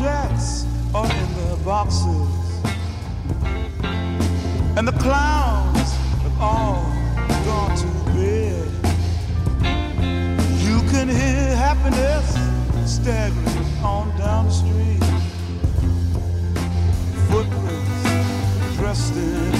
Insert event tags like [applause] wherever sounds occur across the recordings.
Jacks are in their boxes, and the clowns have all gone to bed, you can hear happiness staggering on down the street. Footprints dressed in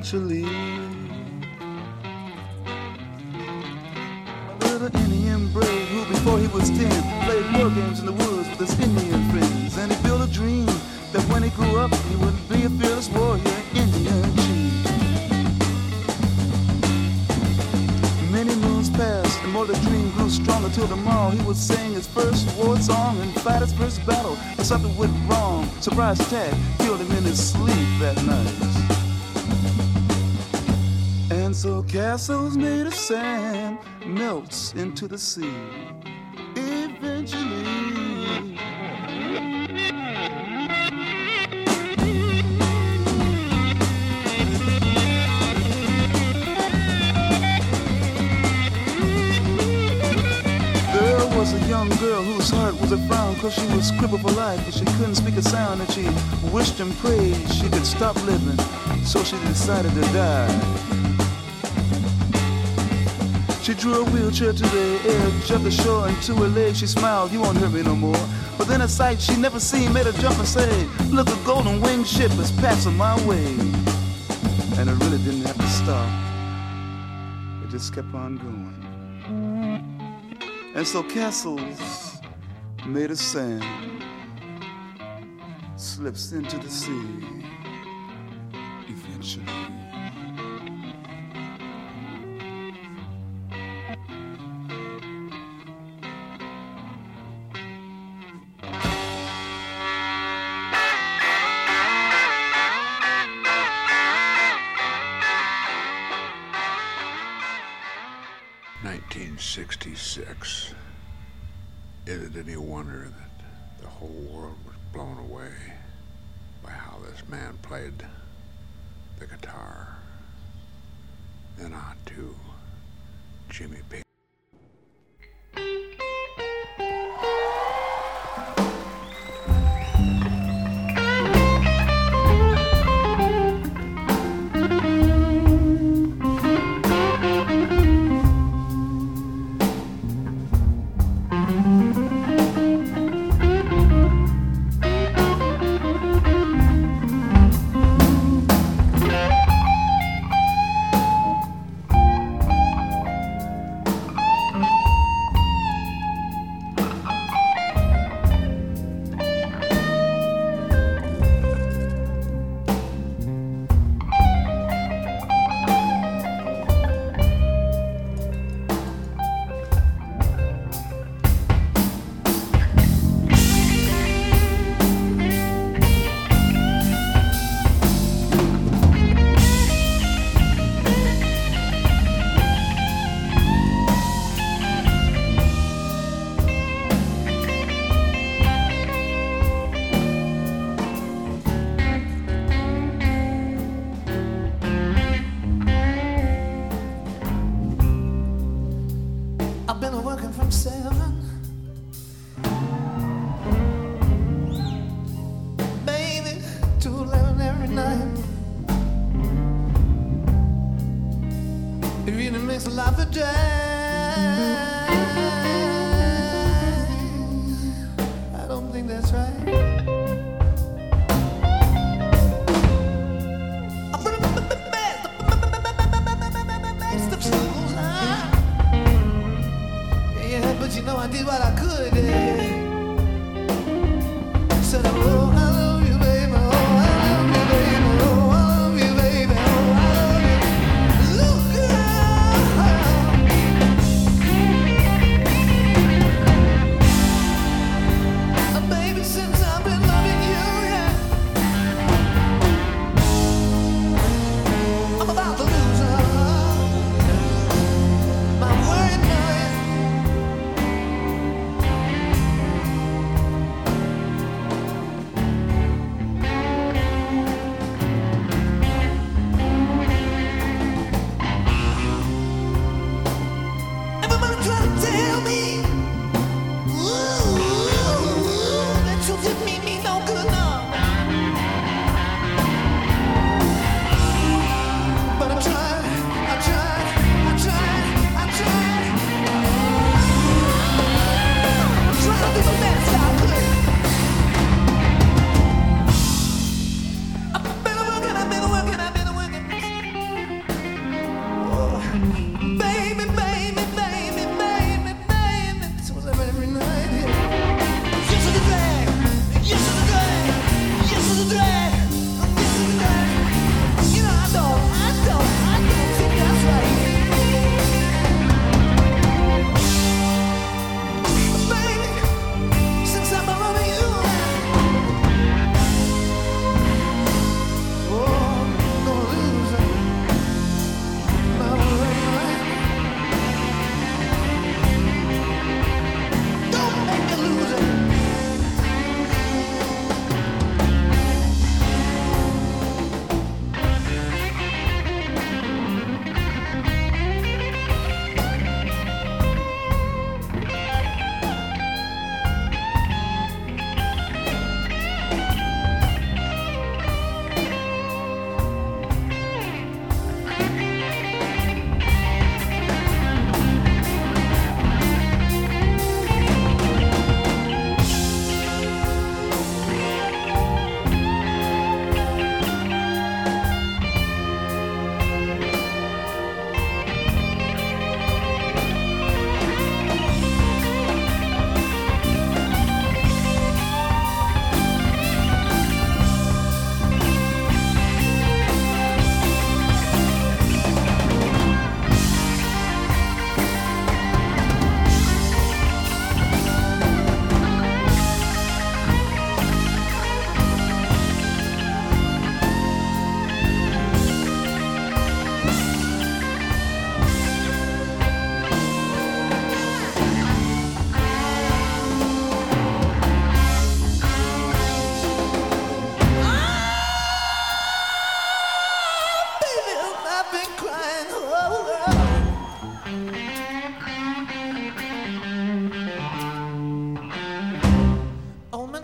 eventually. A little Indian brave who, before he was ten, played war games in the woods with his Indian friends. And he built a dream that when he grew up, he would be a fearless warrior, Indian chief. Many moons passed, and more the dream grew stronger till tomorrow he would sing his first war song and fight his first battle. But something went wrong. Surprise attack castles made of sand melts into the sea. Eventually. was a young girl whose heart was a frown cause she was crippled for life but she couldn't speak a sound and she wished and prayed she could stop living. So she decided to die she drew a wheelchair to the edge of the shore and to her leg she smiled you won't hurt me no more. But then a sight she never seen made her jump and say look a golden winged ship is passing my way. And it really didn't have to stop. It just kept on going. And so castles made of sand slips into the sea eventually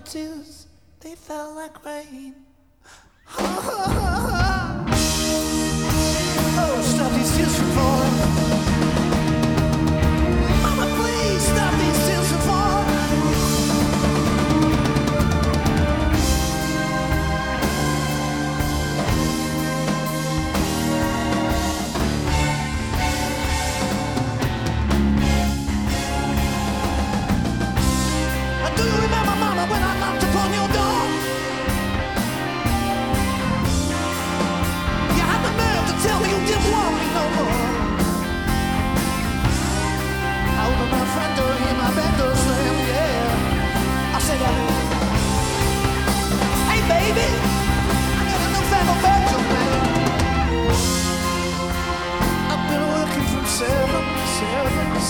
tears, they fell like rain. [laughs]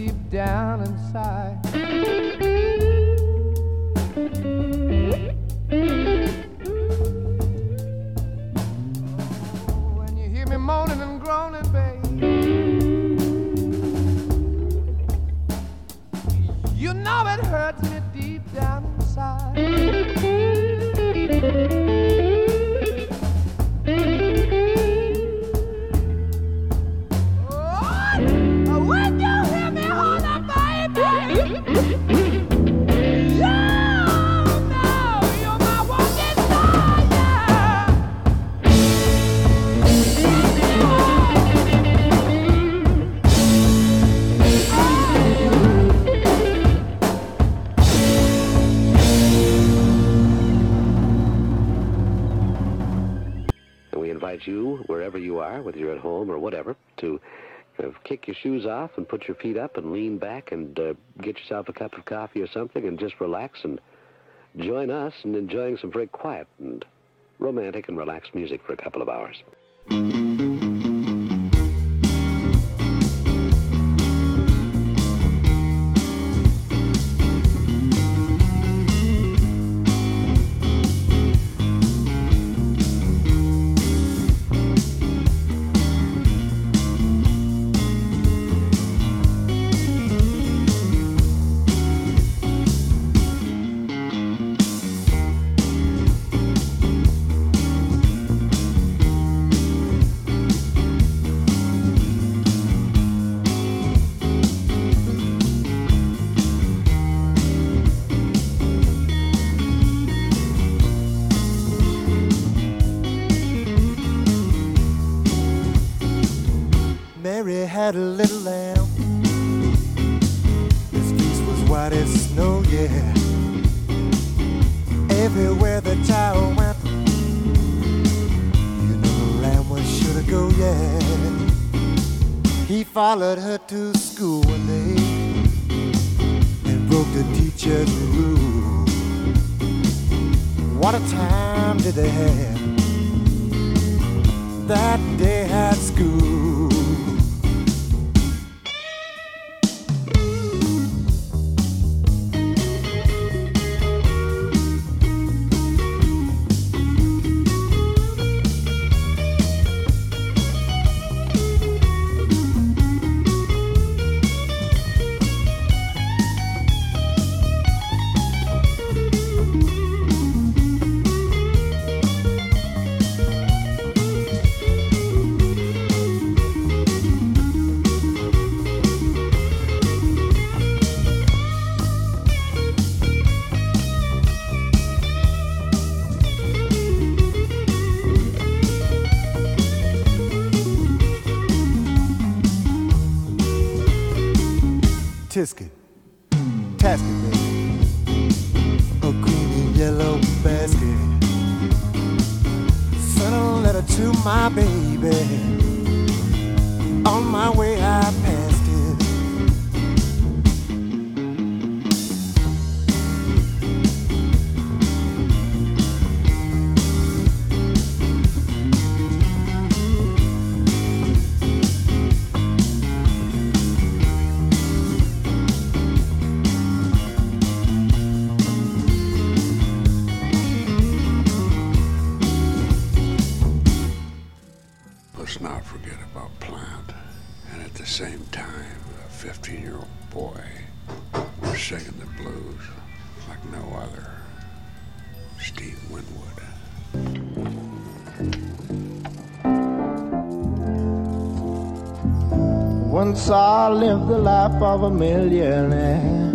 Deep down inside. Kick your shoes off and put your feet up and lean back and uh, get yourself a cup of coffee or something and just relax and join us in enjoying some very quiet and romantic and relaxed music for a couple of hours. Followed her to school Once I lived the life of a millionaire.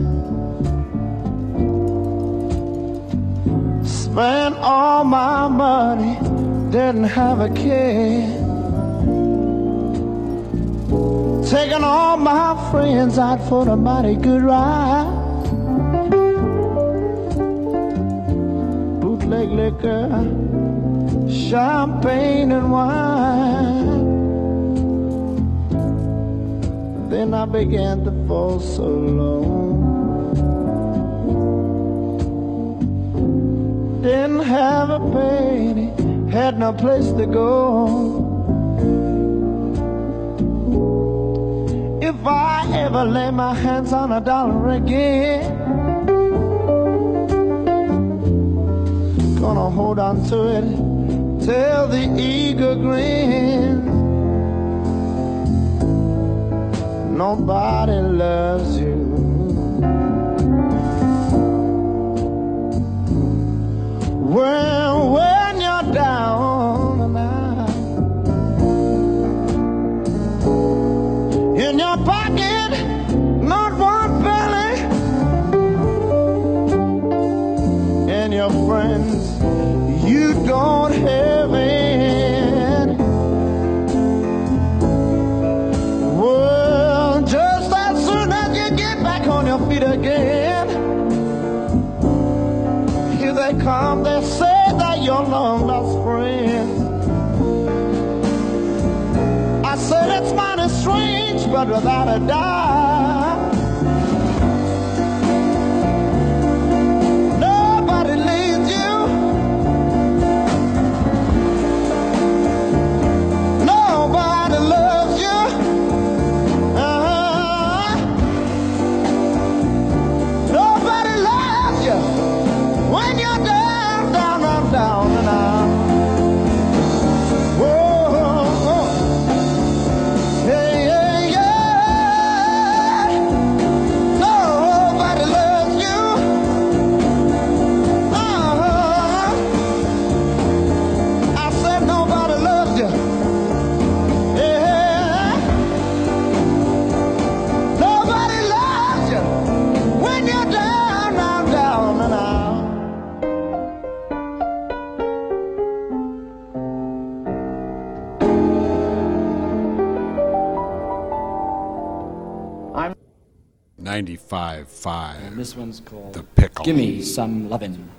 Spent all my money, didn't have a care. Taking all my friends out for a mighty good ride. Bootleg liquor, champagne and wine. Then I began to fall so low. Didn't have a penny, had no place to go. If I ever lay my hands on a dollar again, gonna hold on to it till the eagle grins. nobody loves you. When Without a doubt. 95.5. And this one's called The Pickle. Gimme Some Lovin'.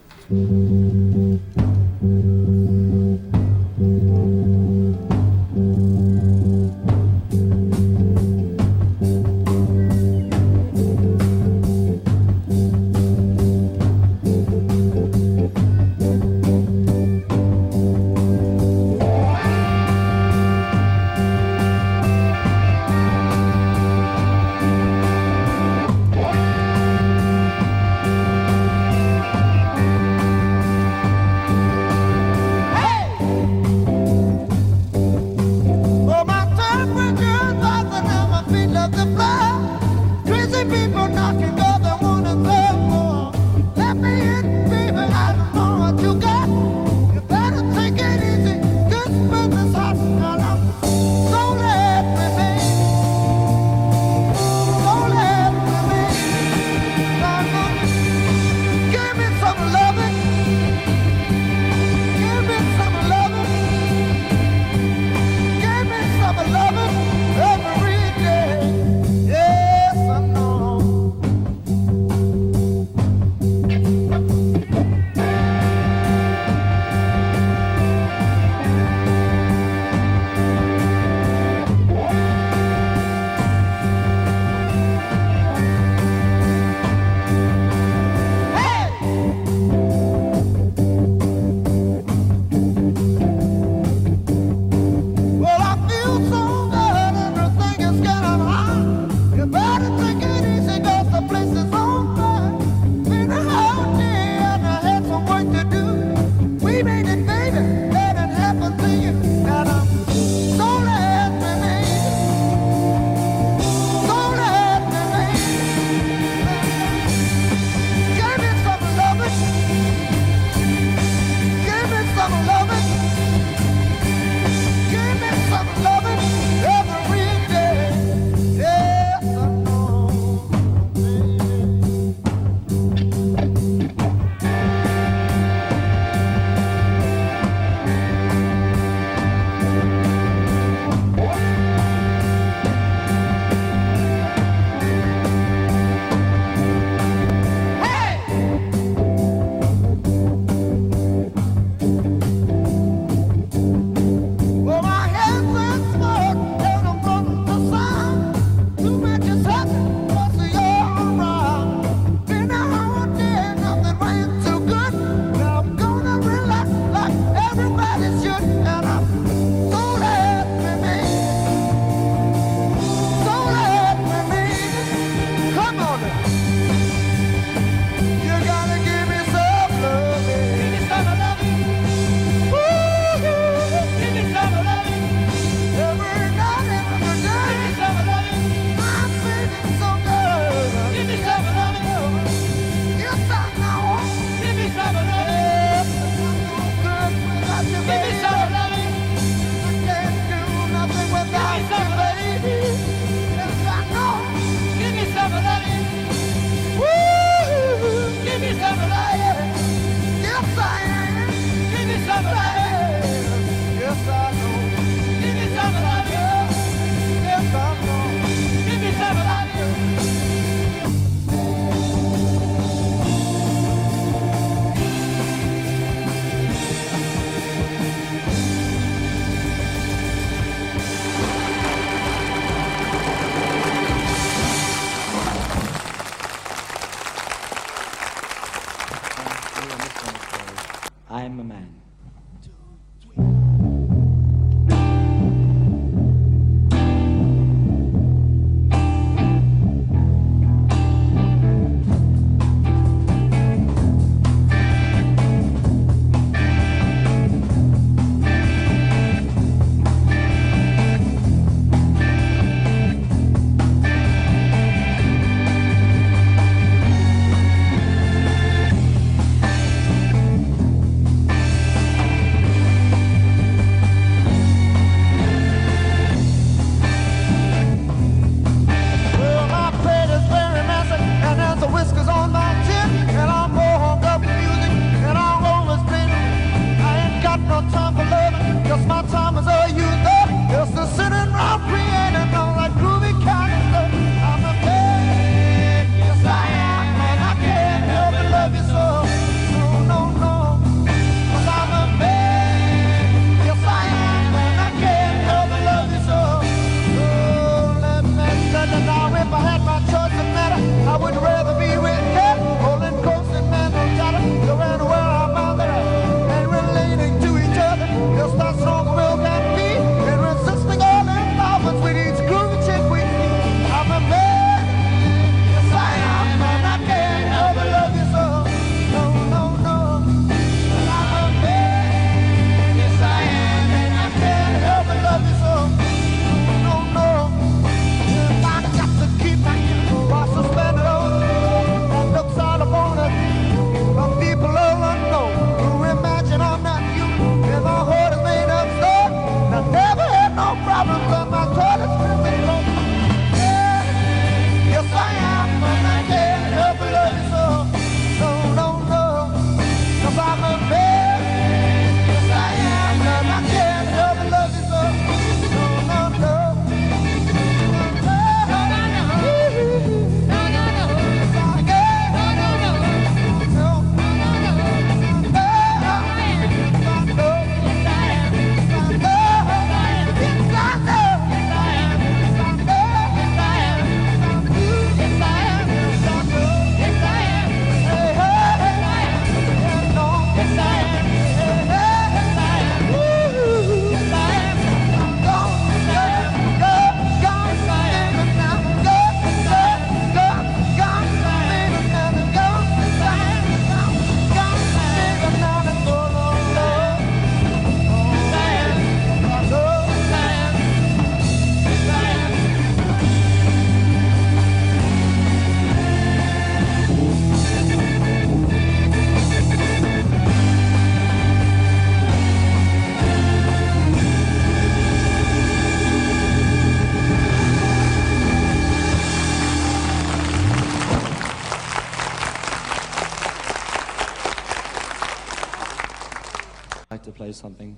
Something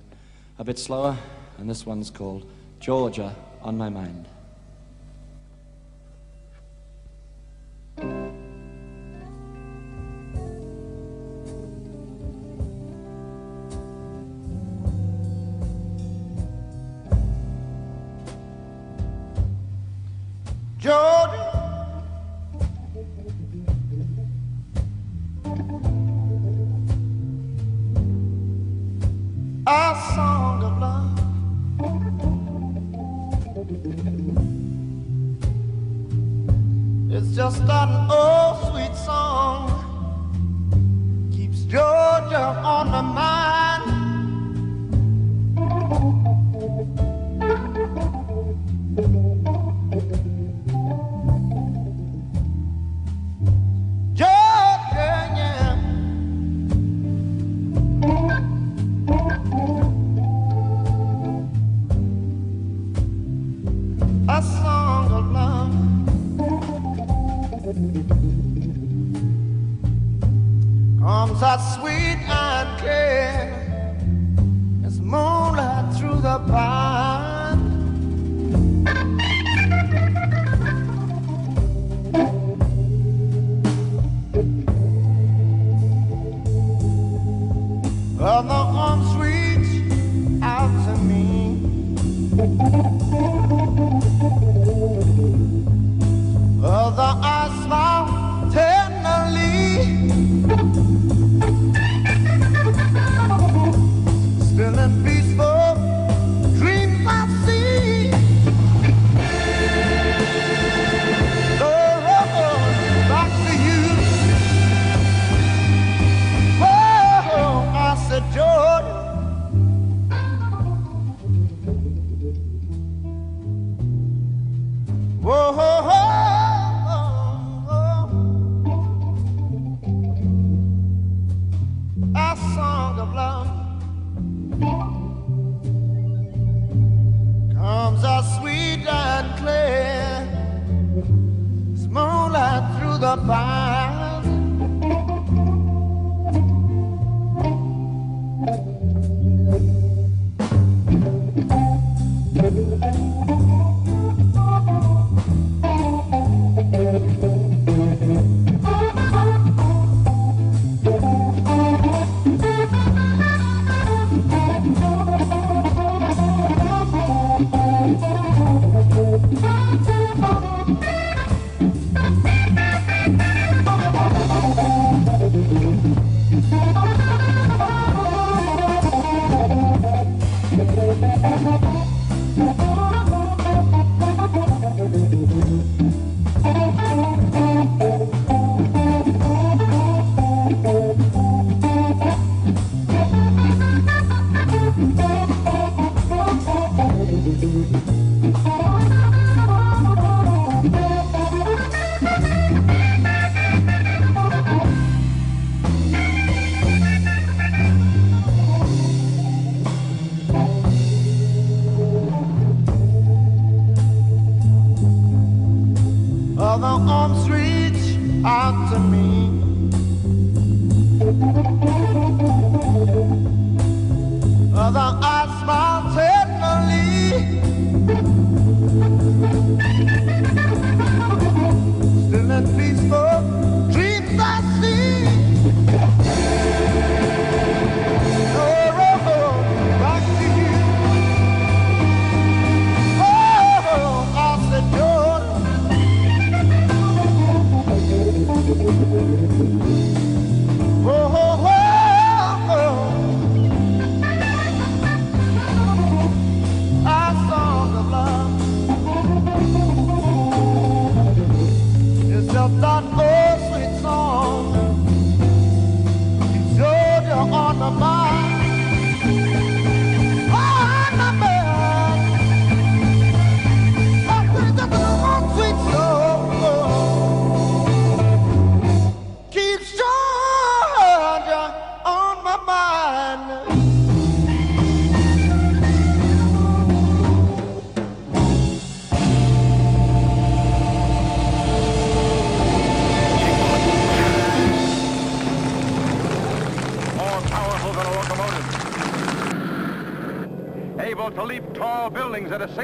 a bit slower, and this one's called Georgia on My Mind.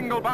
Town.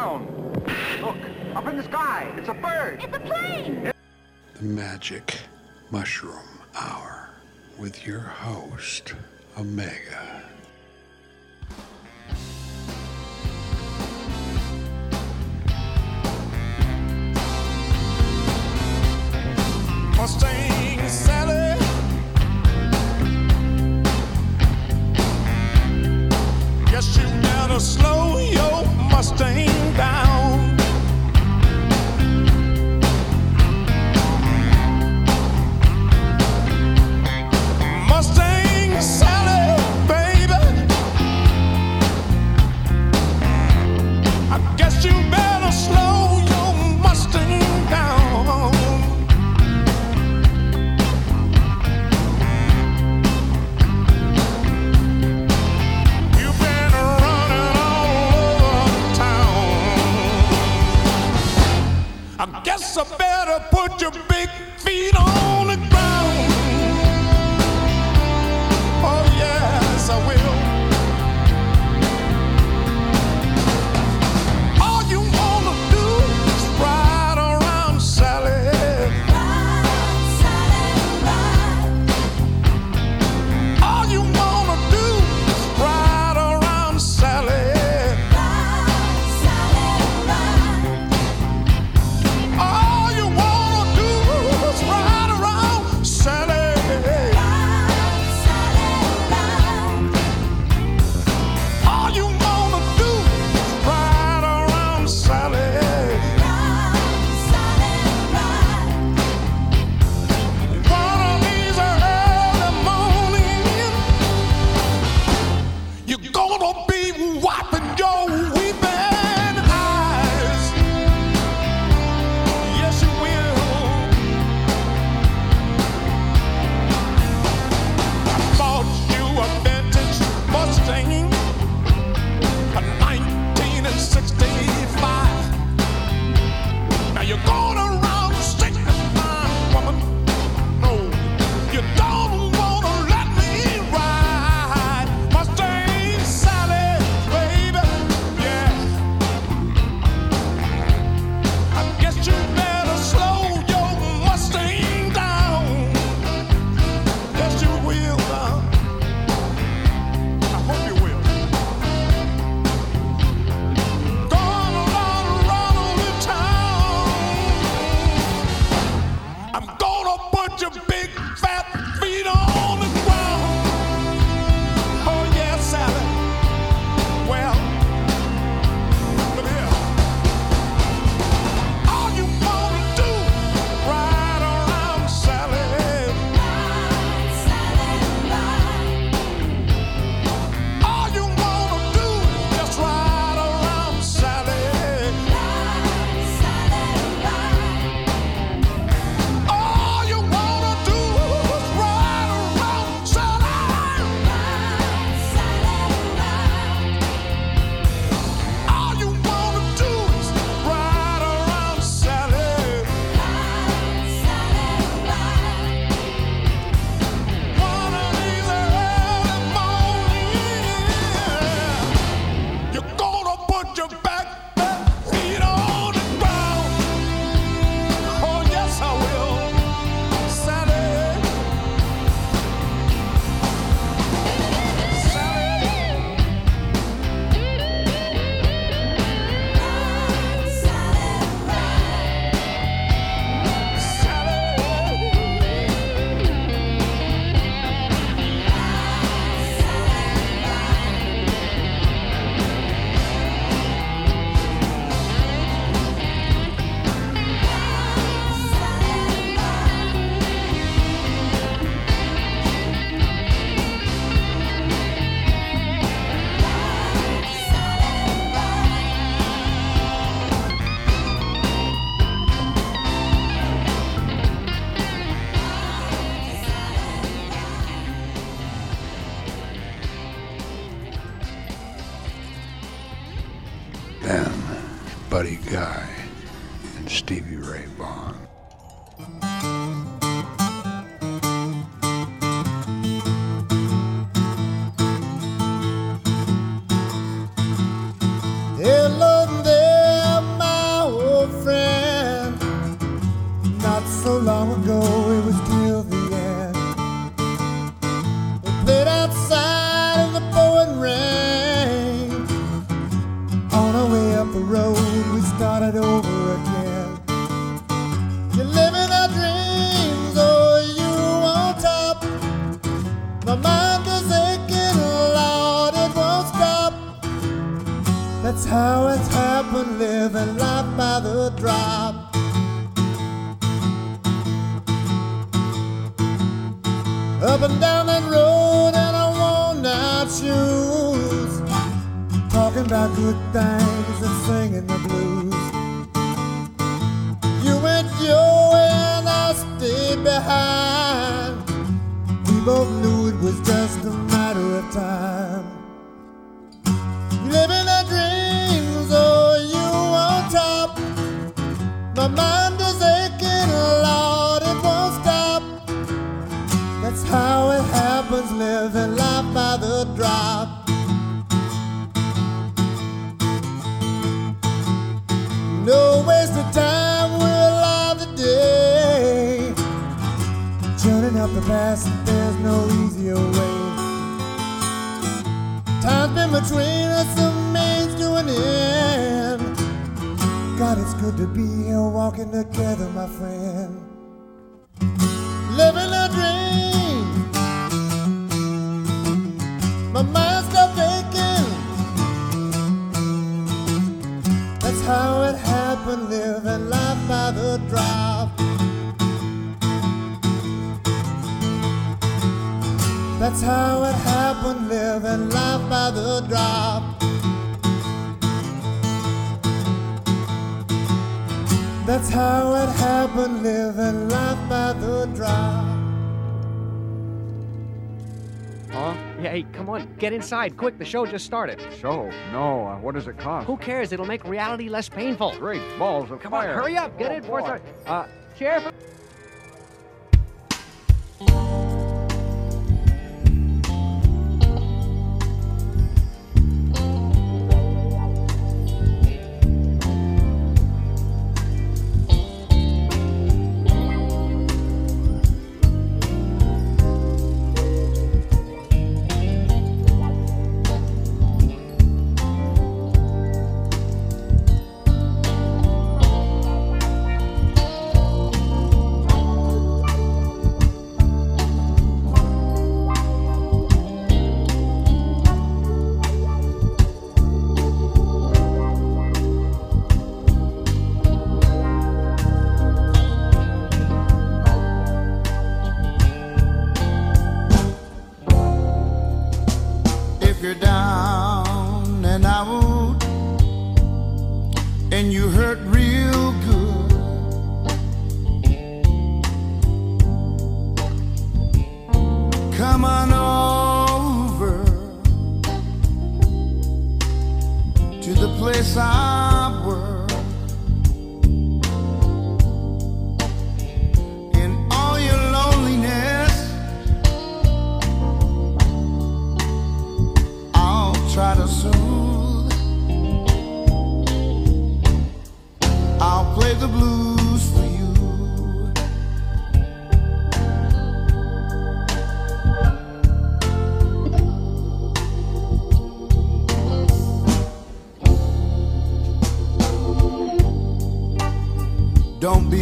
Get inside, quick. The show just started. Show? No. Uh, what does it cost? Who cares? It'll make reality less painful. Great balls of Come fire. on, hurry up. Get oh, it. Boy. Uh, chair for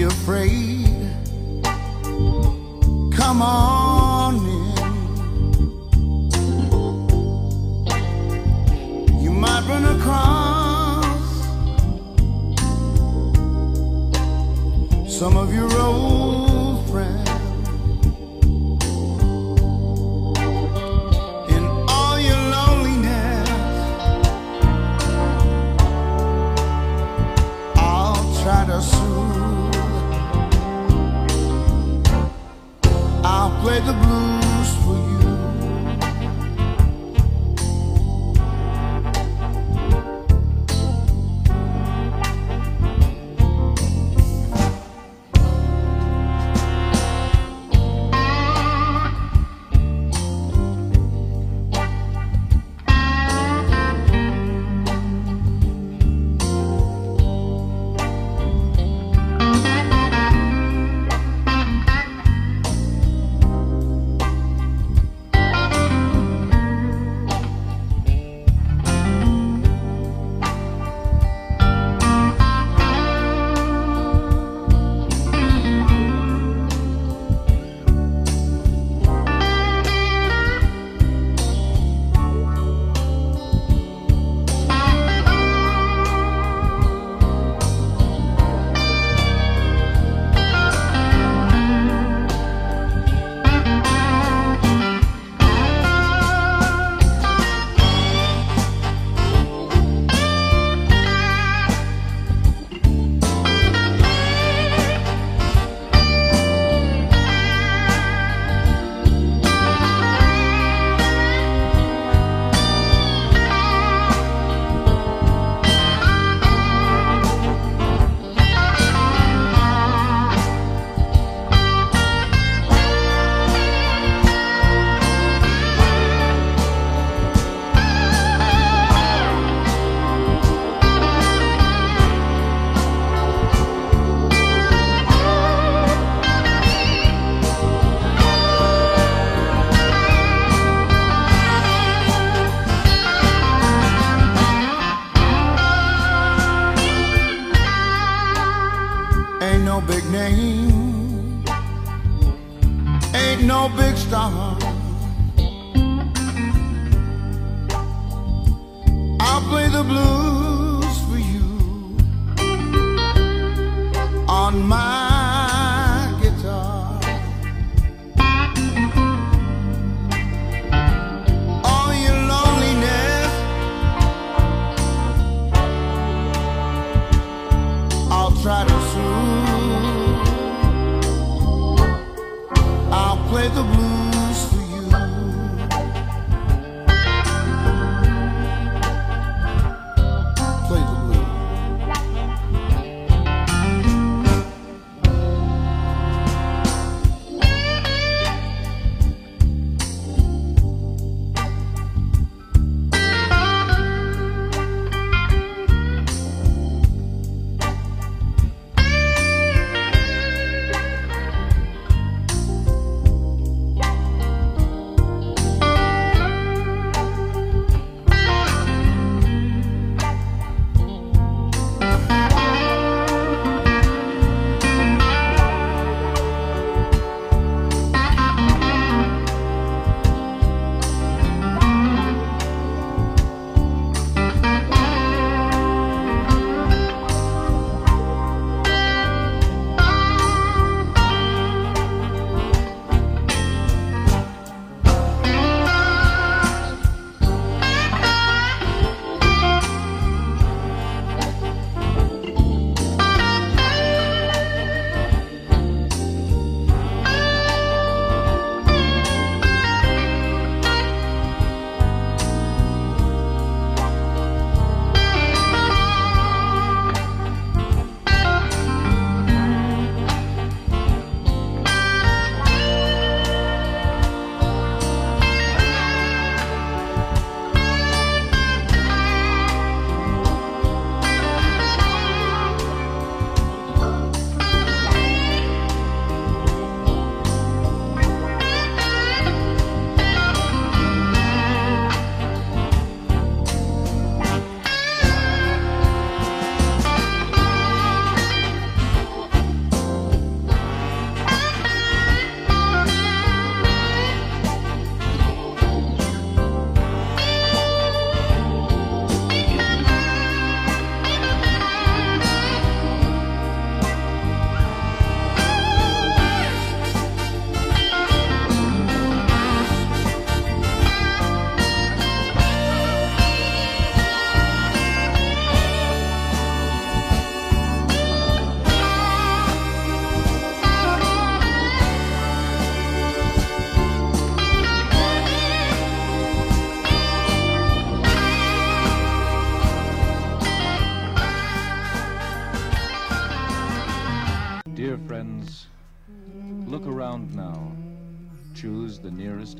afraid. away the blues.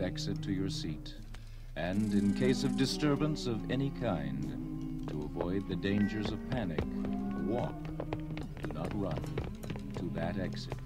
Exit to your seat. And in case of disturbance of any kind, to avoid the dangers of panic, walk, do not run, to that exit.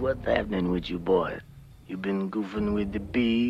what's happening with you boys? You been goofing with the bees?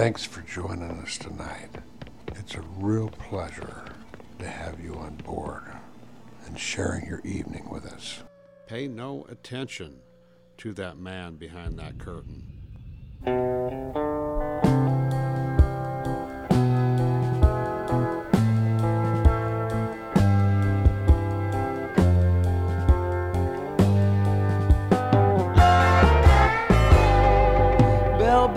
Thanks for joining us tonight. It's a real pleasure to have you on board and sharing your evening with us. Pay no attention to that man behind that curtain. Bell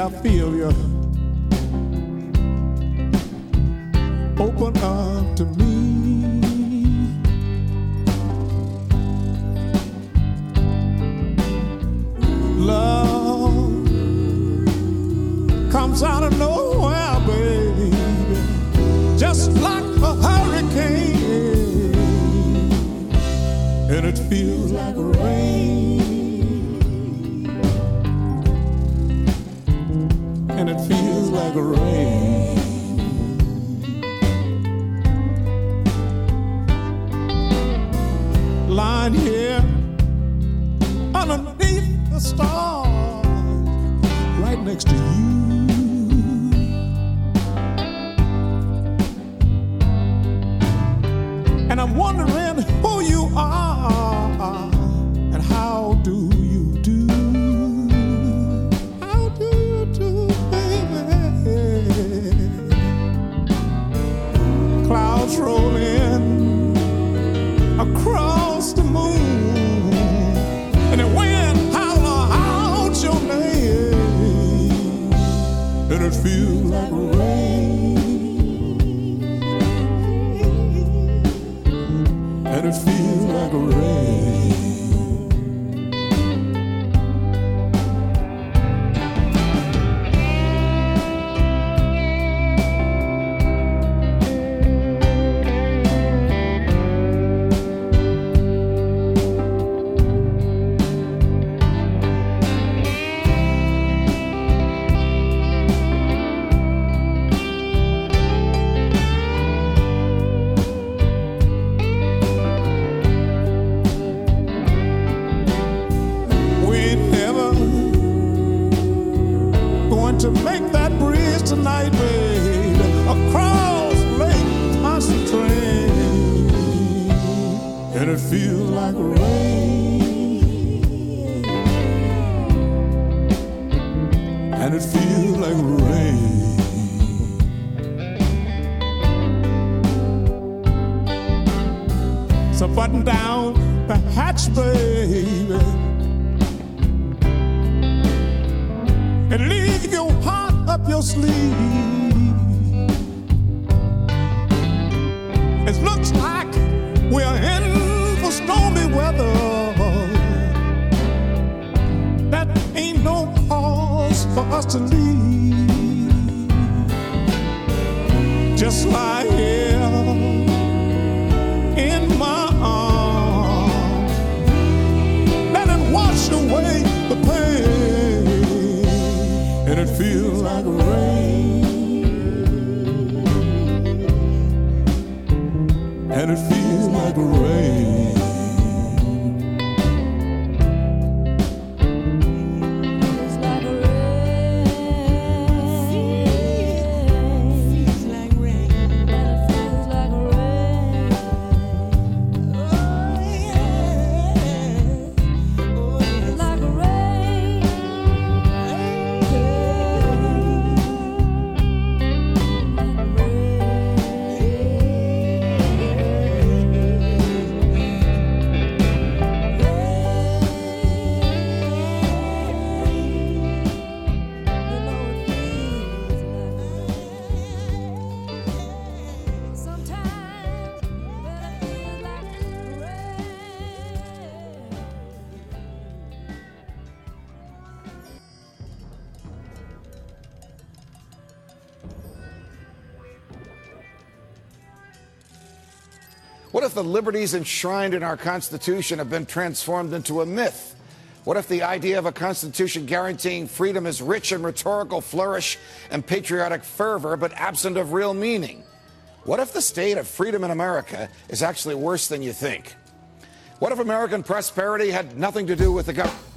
I feel you. the liberties enshrined in our Constitution have been transformed into a myth? What if the idea of a Constitution guaranteeing freedom is rich in rhetorical flourish and patriotic fervor, but absent of real meaning? What if the state of freedom in America is actually worse than you think? What if American prosperity had nothing to do with the government?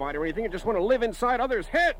or anything you just want to live inside others' heads.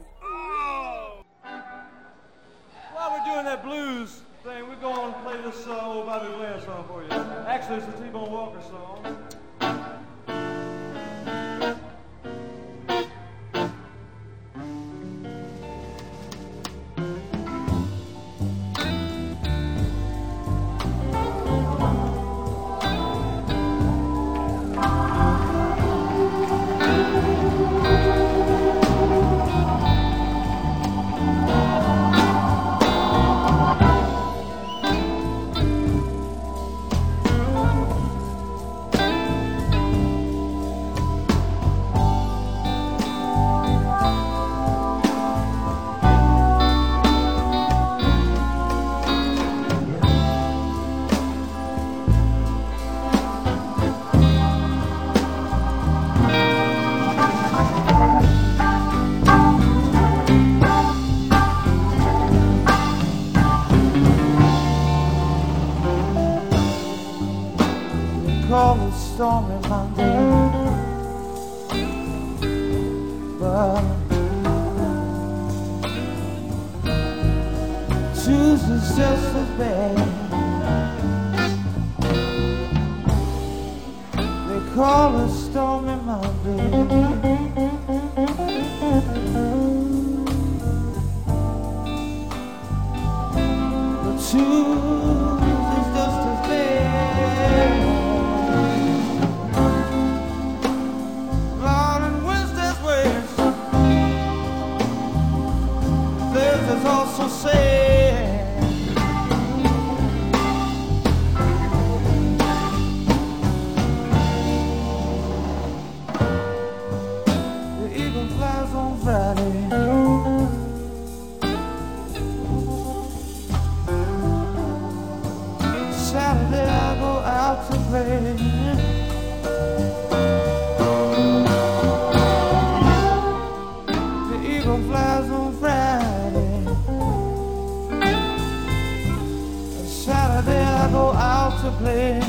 play.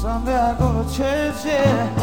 Someday I go to change yeah.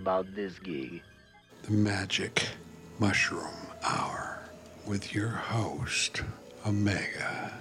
about this gig. The Magic Mushroom Hour with your host, Omega.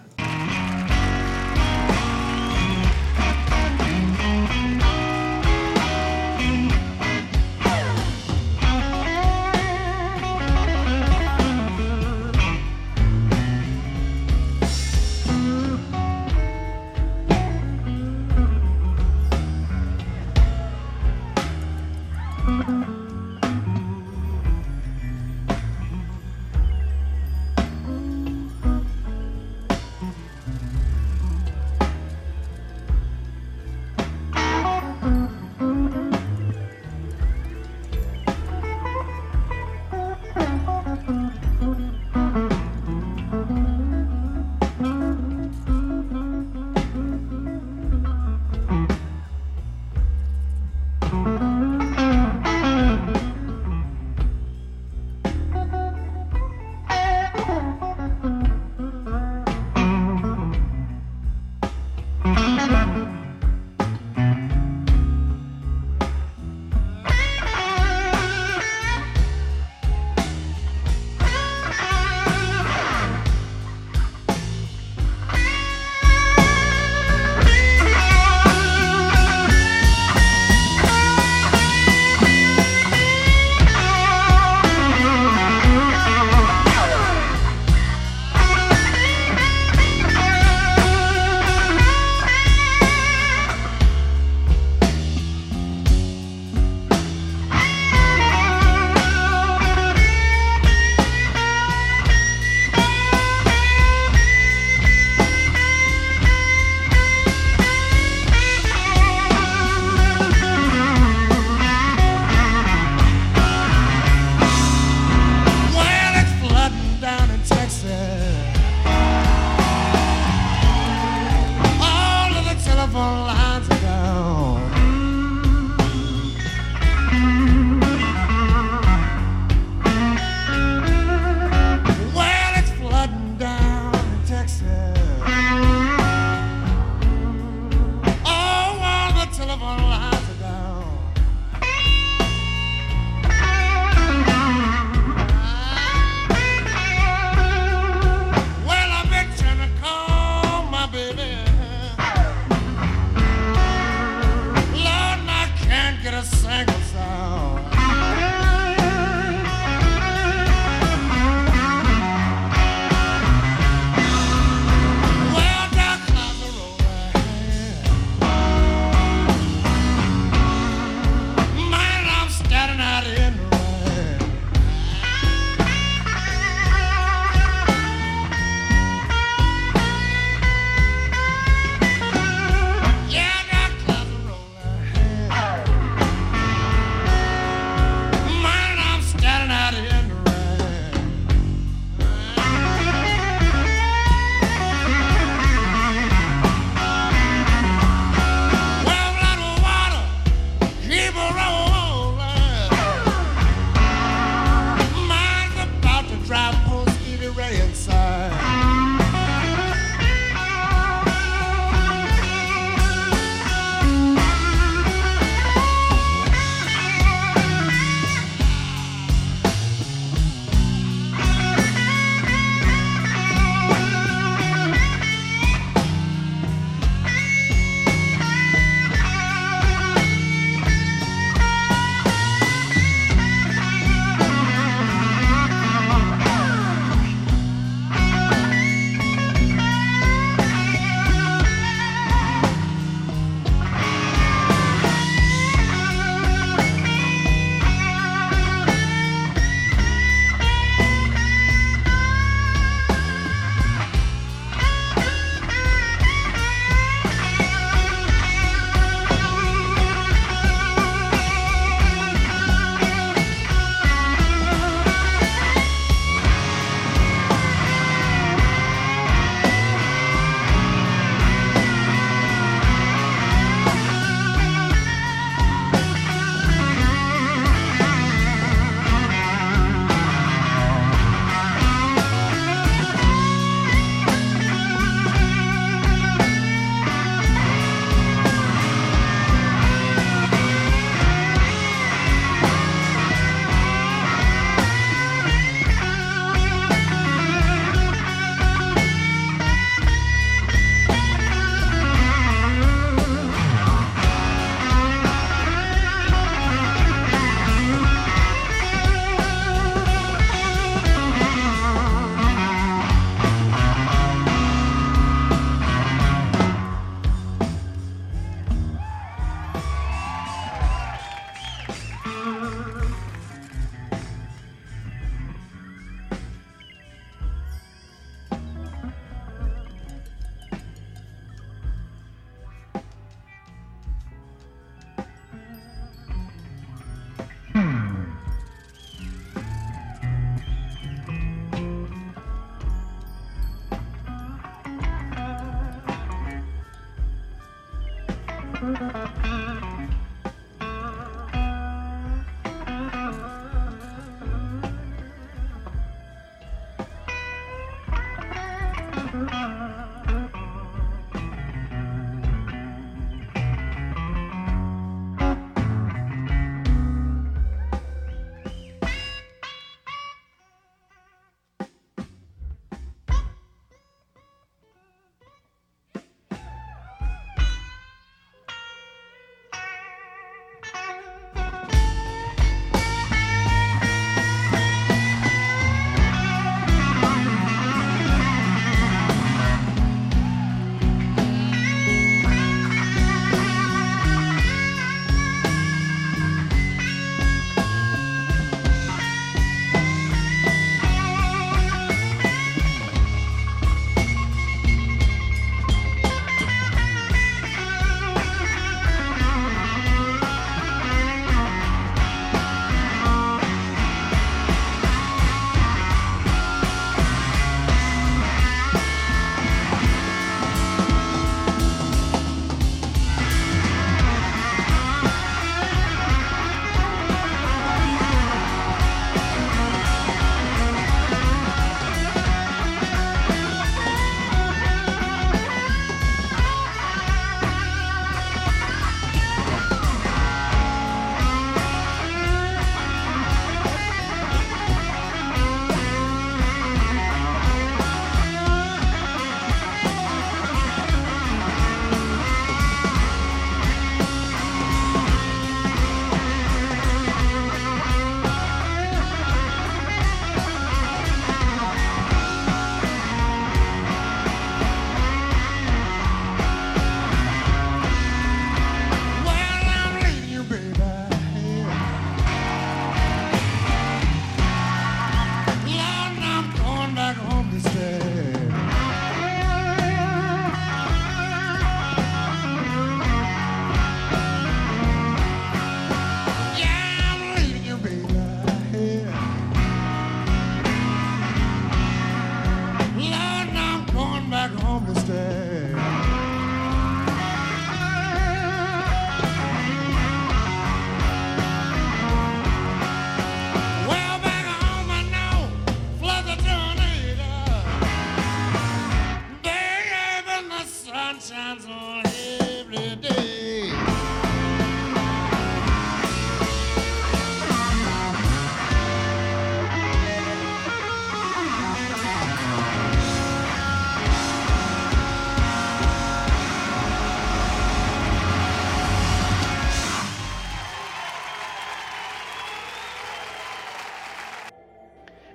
Música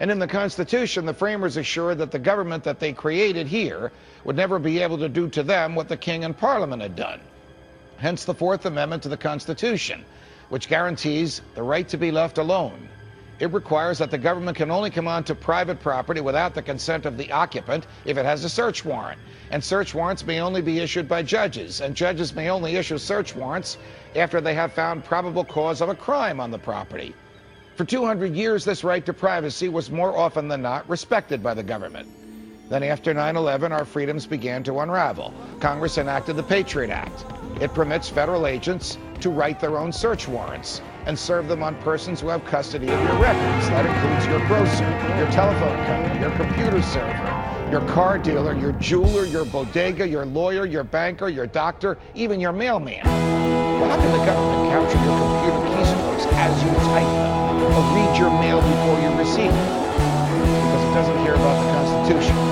And in the Constitution, the framers assured that the government that they created here would never be able to do to them what the King and Parliament had done. Hence the Fourth Amendment to the Constitution, which guarantees the right to be left alone. It requires that the government can only come onto private property without the consent of the occupant if it has a search warrant. And search warrants may only be issued by judges, and judges may only issue search warrants after they have found probable cause of a crime on the property. For 200 years, this right to privacy was more often than not respected by the government. Then, after 9 11, our freedoms began to unravel. Congress enacted the Patriot Act. It permits federal agents to write their own search warrants and serve them on persons who have custody of your records. That includes your grocer, your telephone company, your computer server, your car dealer, your jeweler, your bodega, your lawyer, your banker, your doctor, even your mailman. Well, how can the government capture your computer keystrokes as you type them? Or read your mail before you receive it? Because it doesn't care about the Constitution.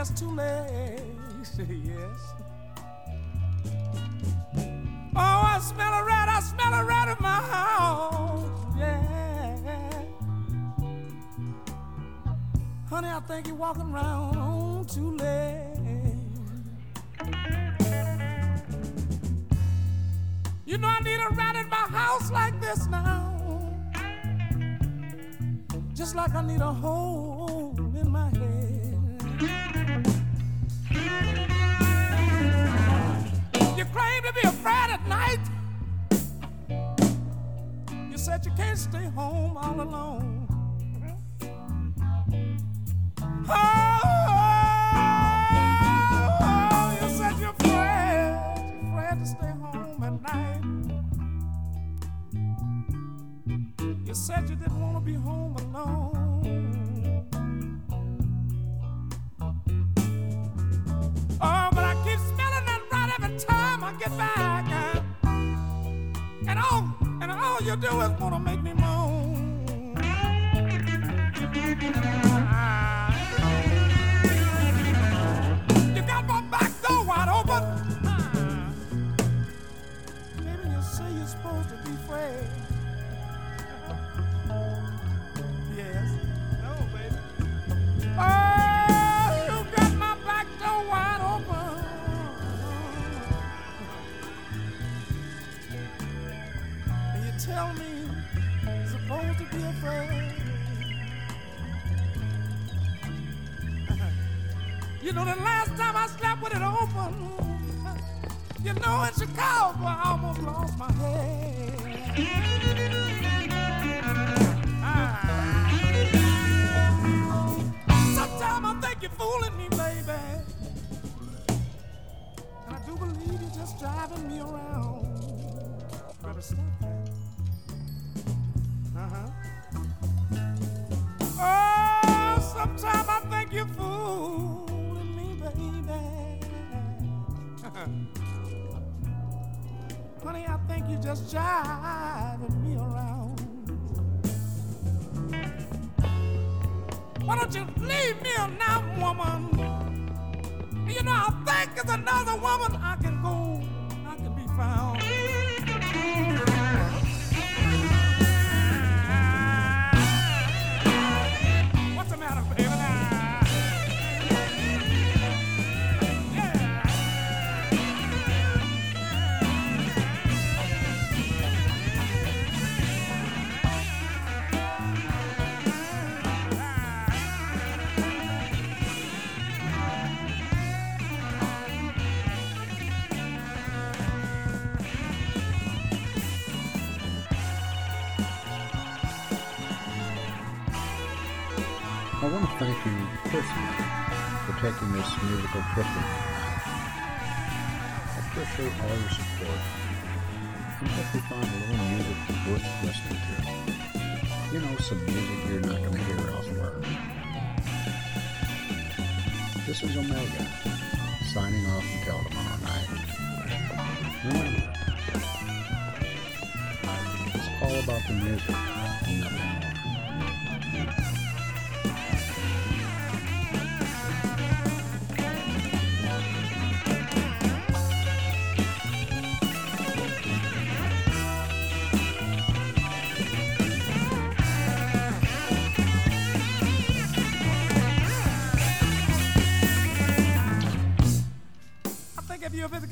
Just two legs.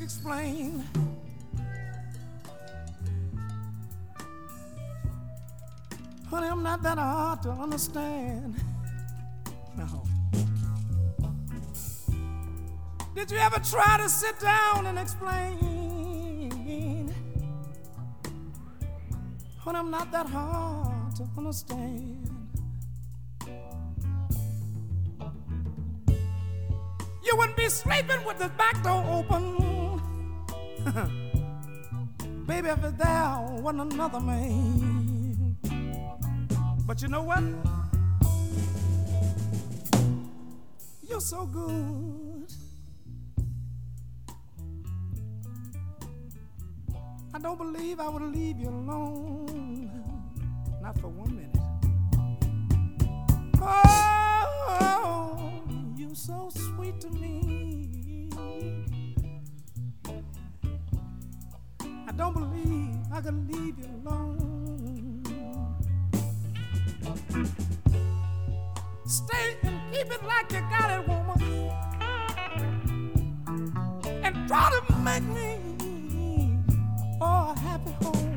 explain. Honey, I'm not that hard to understand. No. Did you ever try to sit down and explain? Honey, I'm not that hard to understand. another man. But you know what? You're so good. I don't believe I would leave you alone. try to make me oh, happy home.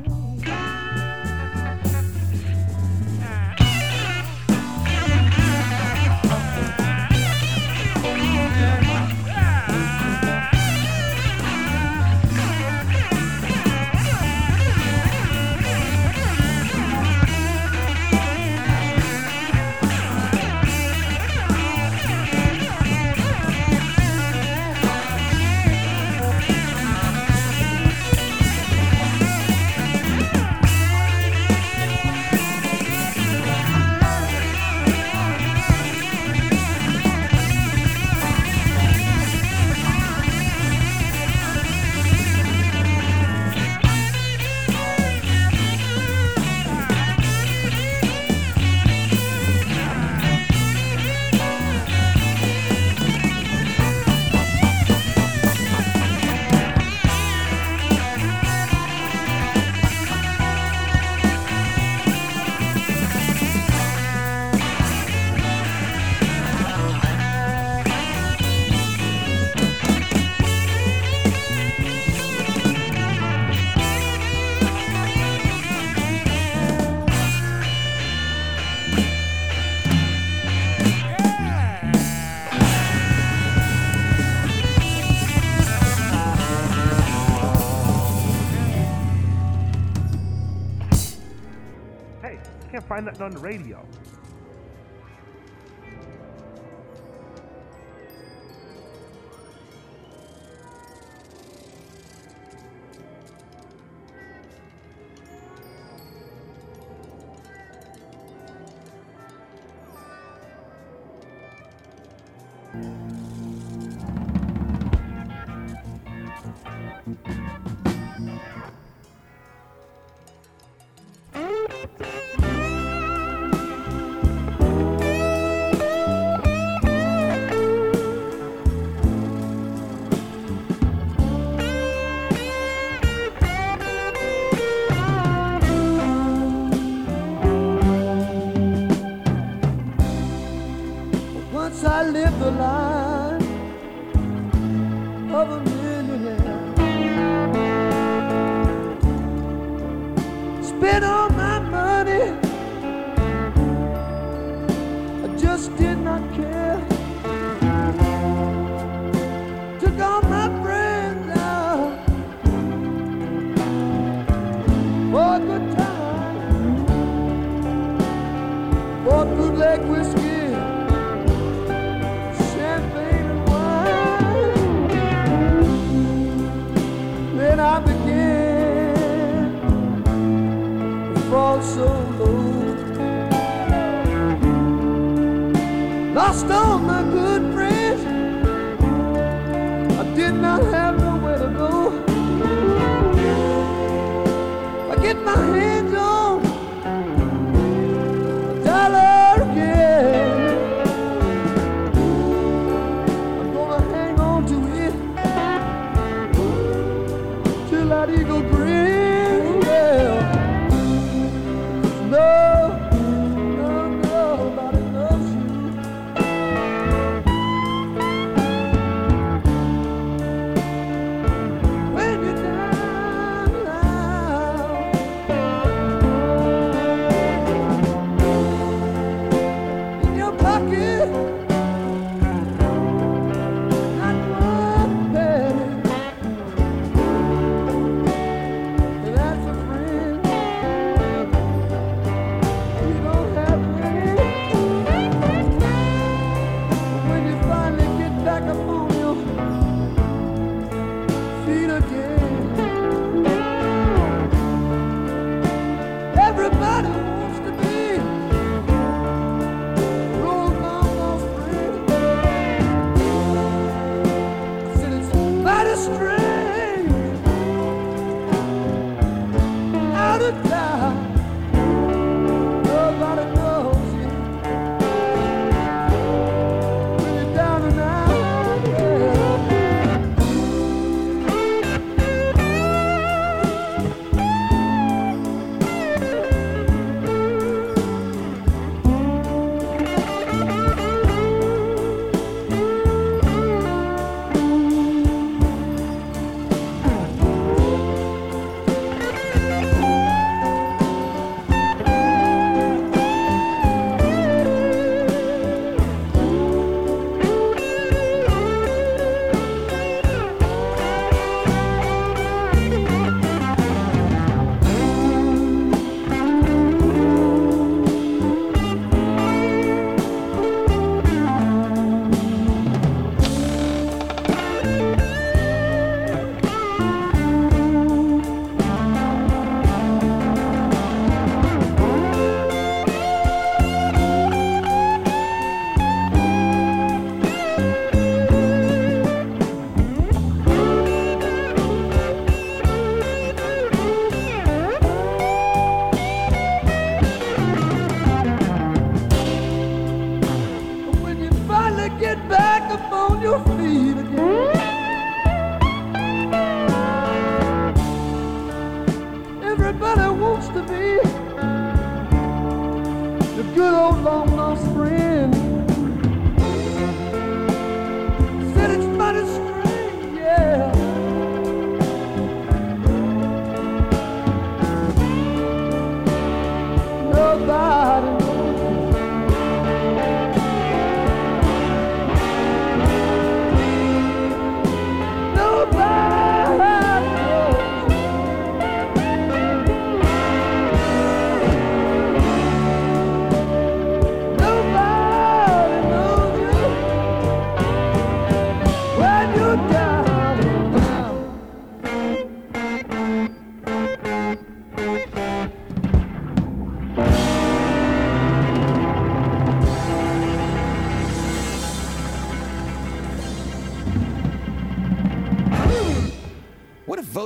find that on the radio.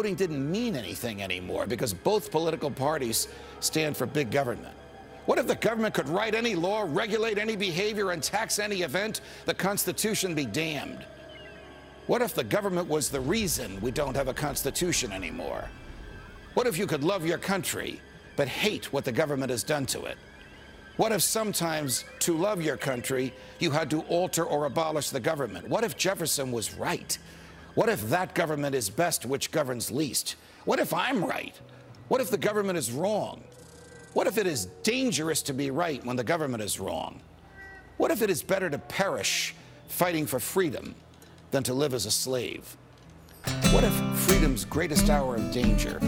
voting didn't mean anything anymore because both political parties stand for big government. What if the government could write any law, regulate any behavior, and tax any event? The Constitution be damned. What if the government was the reason we don't have a Constitution anymore? What if you could love your country but hate what the government has done to it? What if sometimes to love your country you had to alter or abolish the government? What if Jefferson was right? What if that government is best which governs least? What if I'm right? What if the government is wrong? What if it is dangerous to be right when the government is wrong? What if it is better to perish fighting for freedom than to live as a slave? What if freedom's greatest hour of danger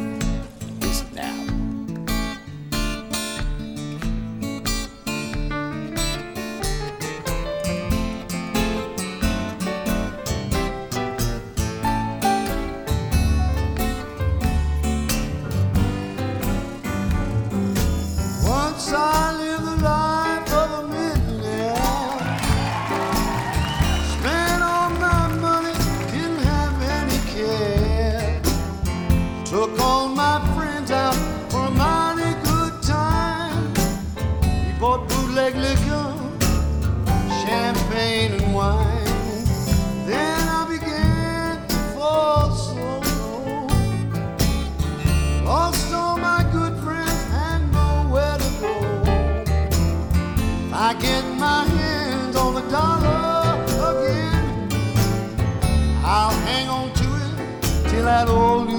till that old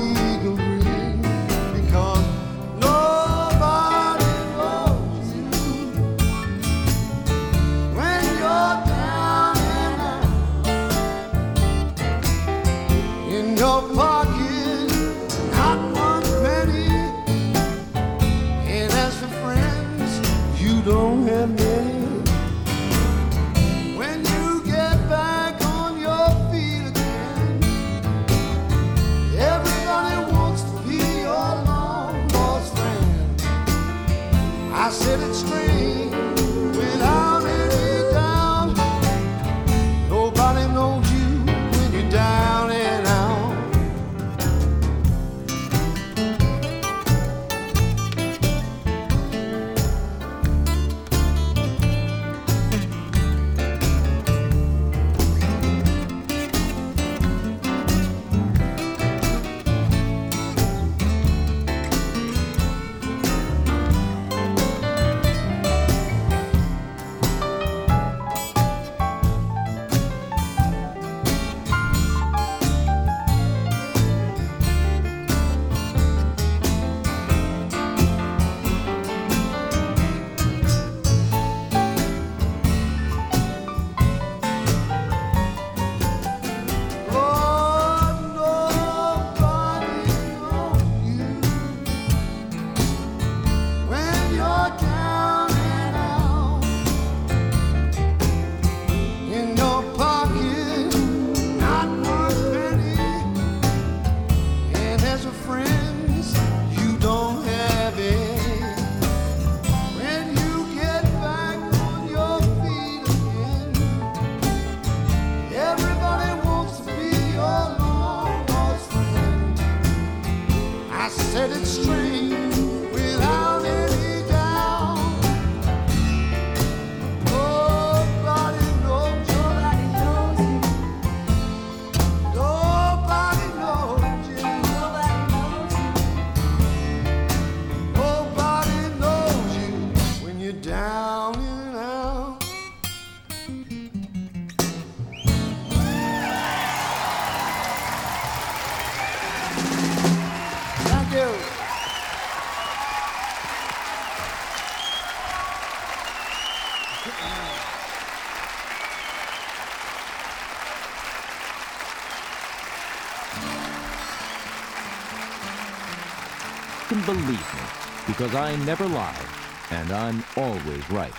believe me, because I never lie, and I'm always right.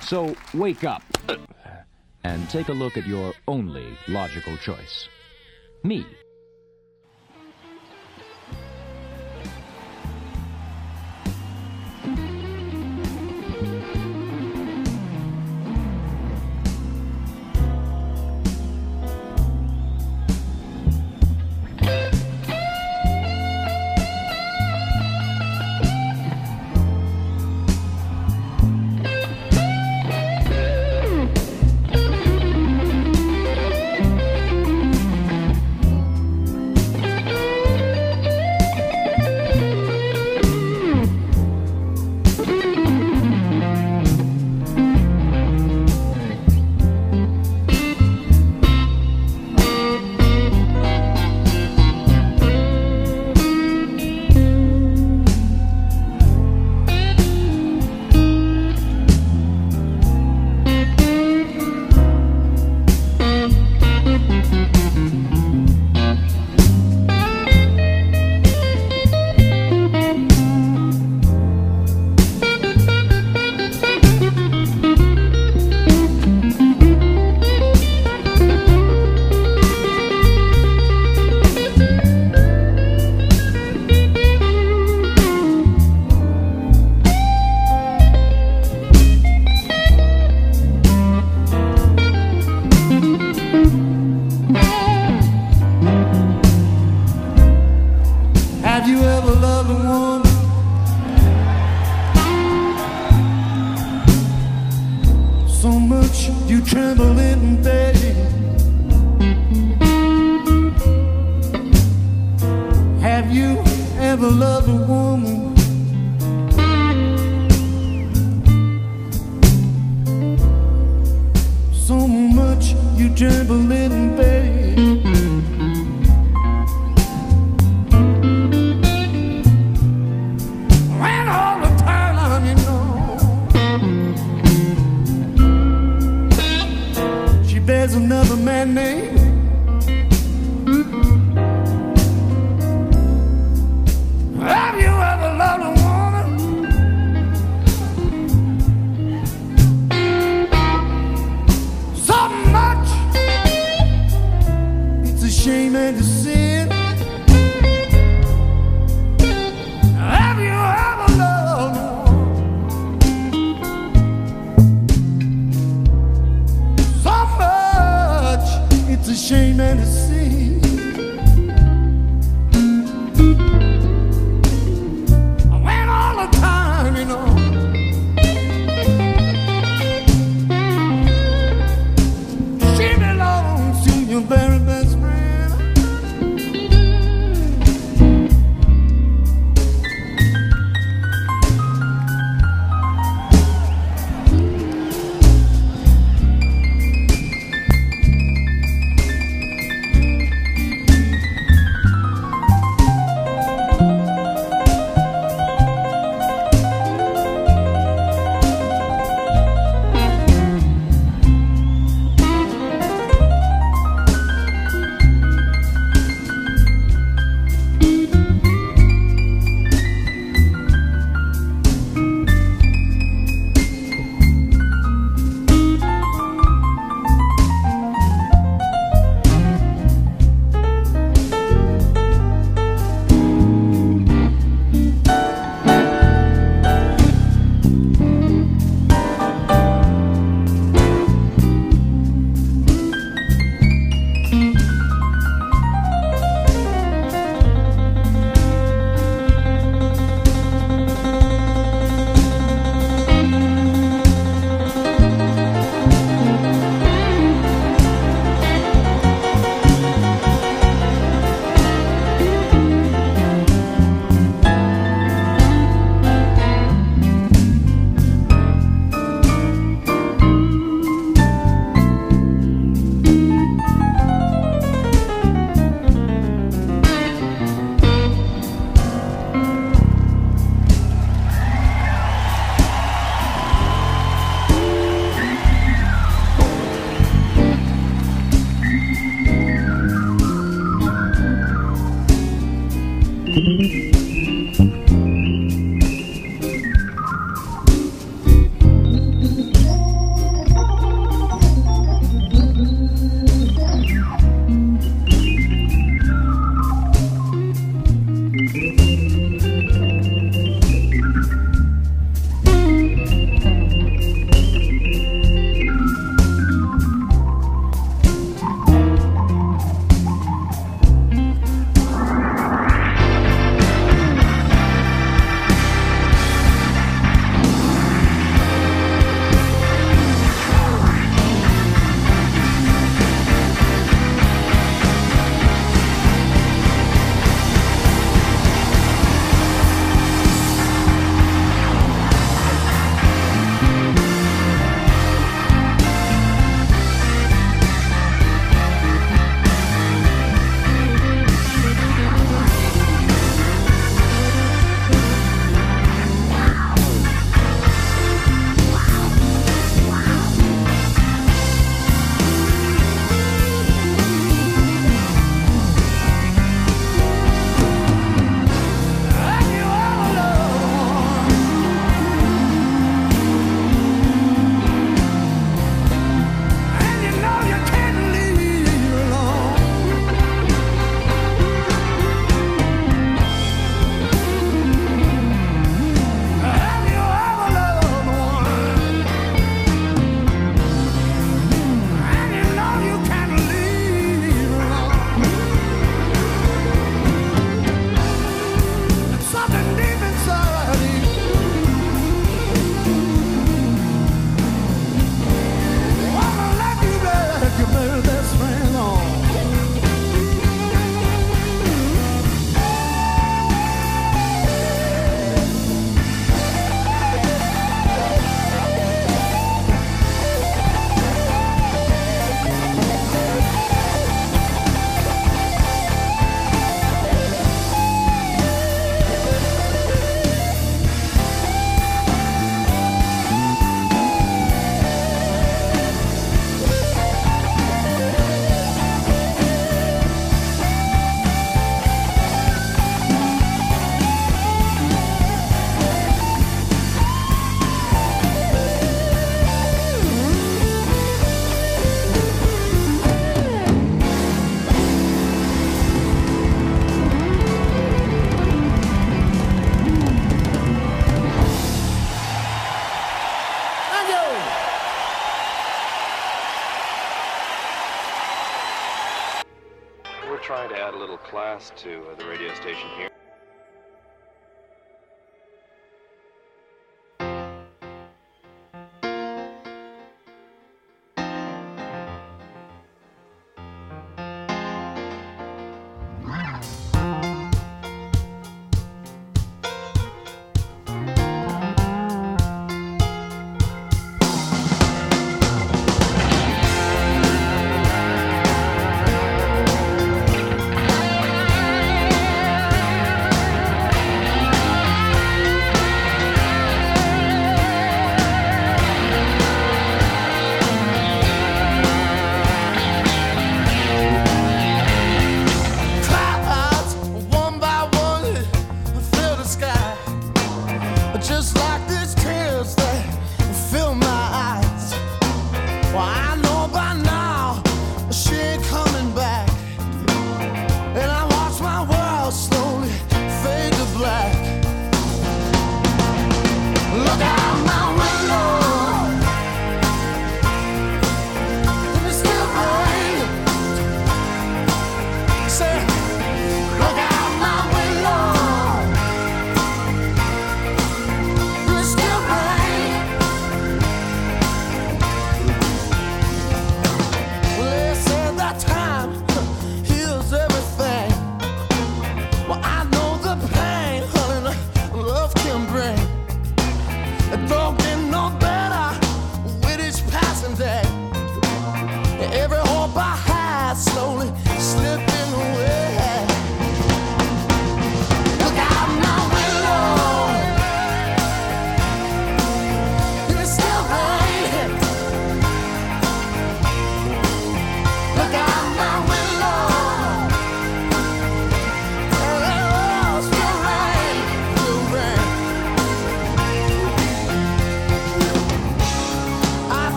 So wake up and take a look at your only logical choice. Me.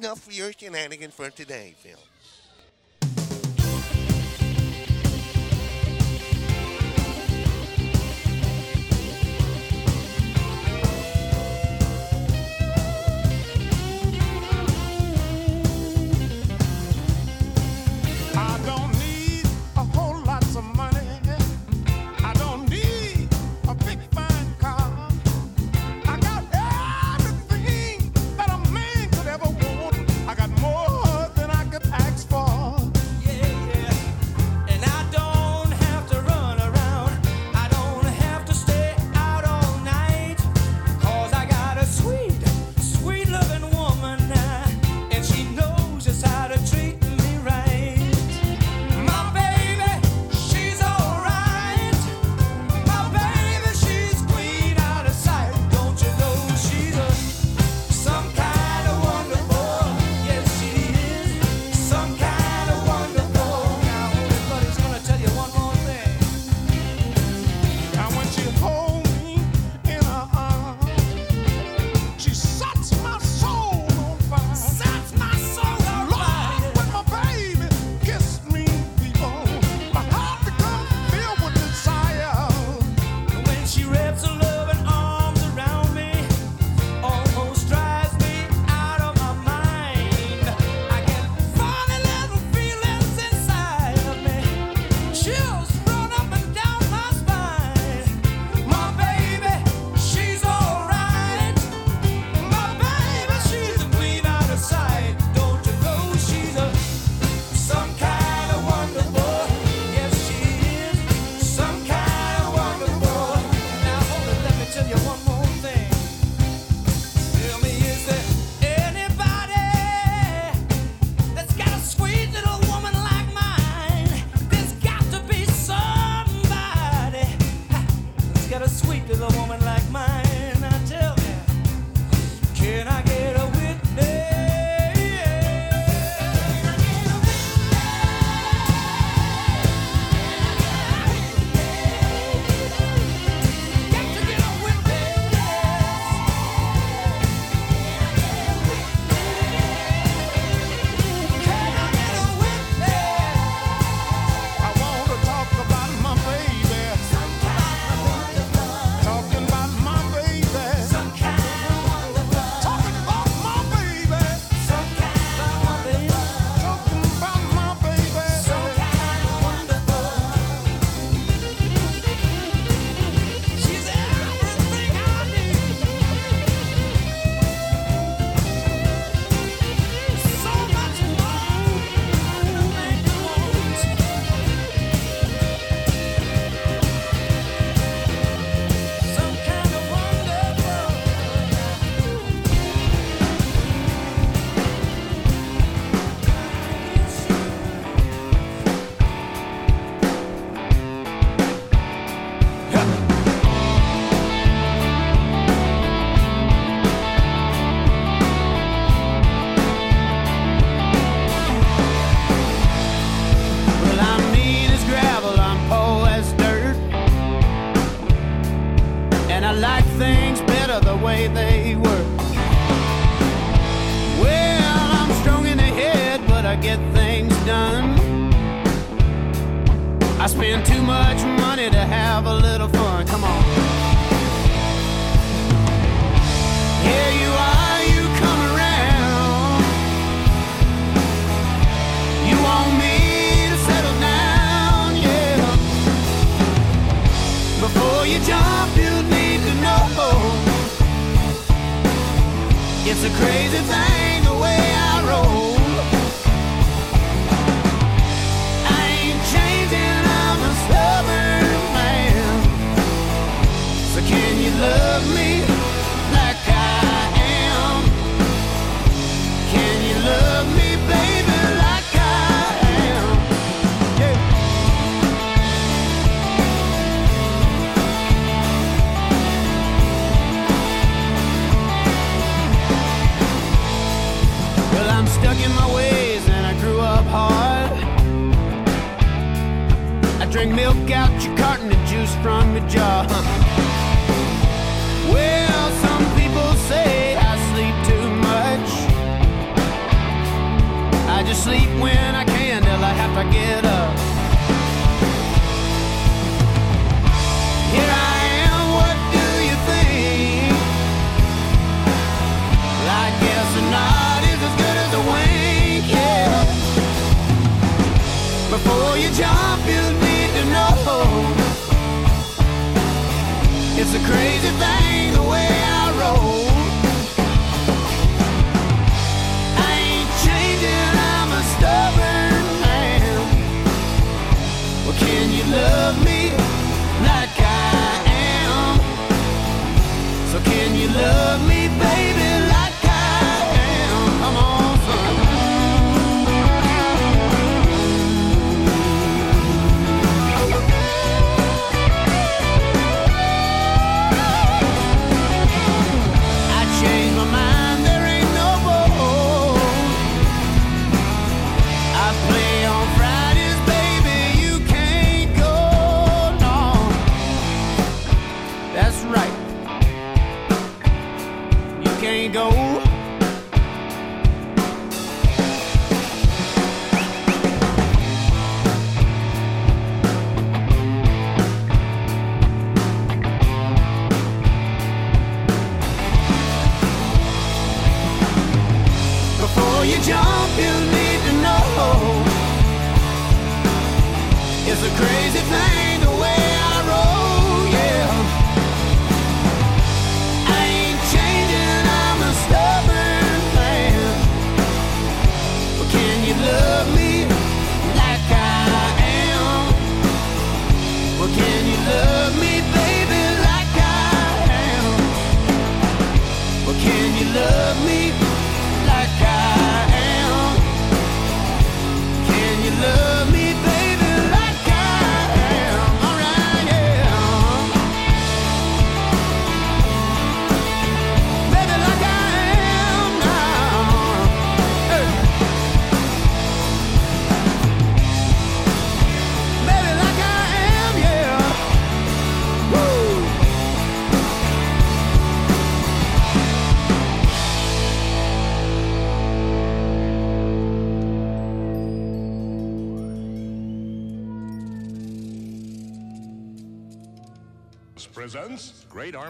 Enough for your shenanigans for today, Phil.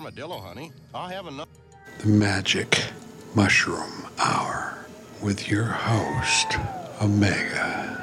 armadillo, honey. I have. The Magic Mushroom Hour with your host, Omega.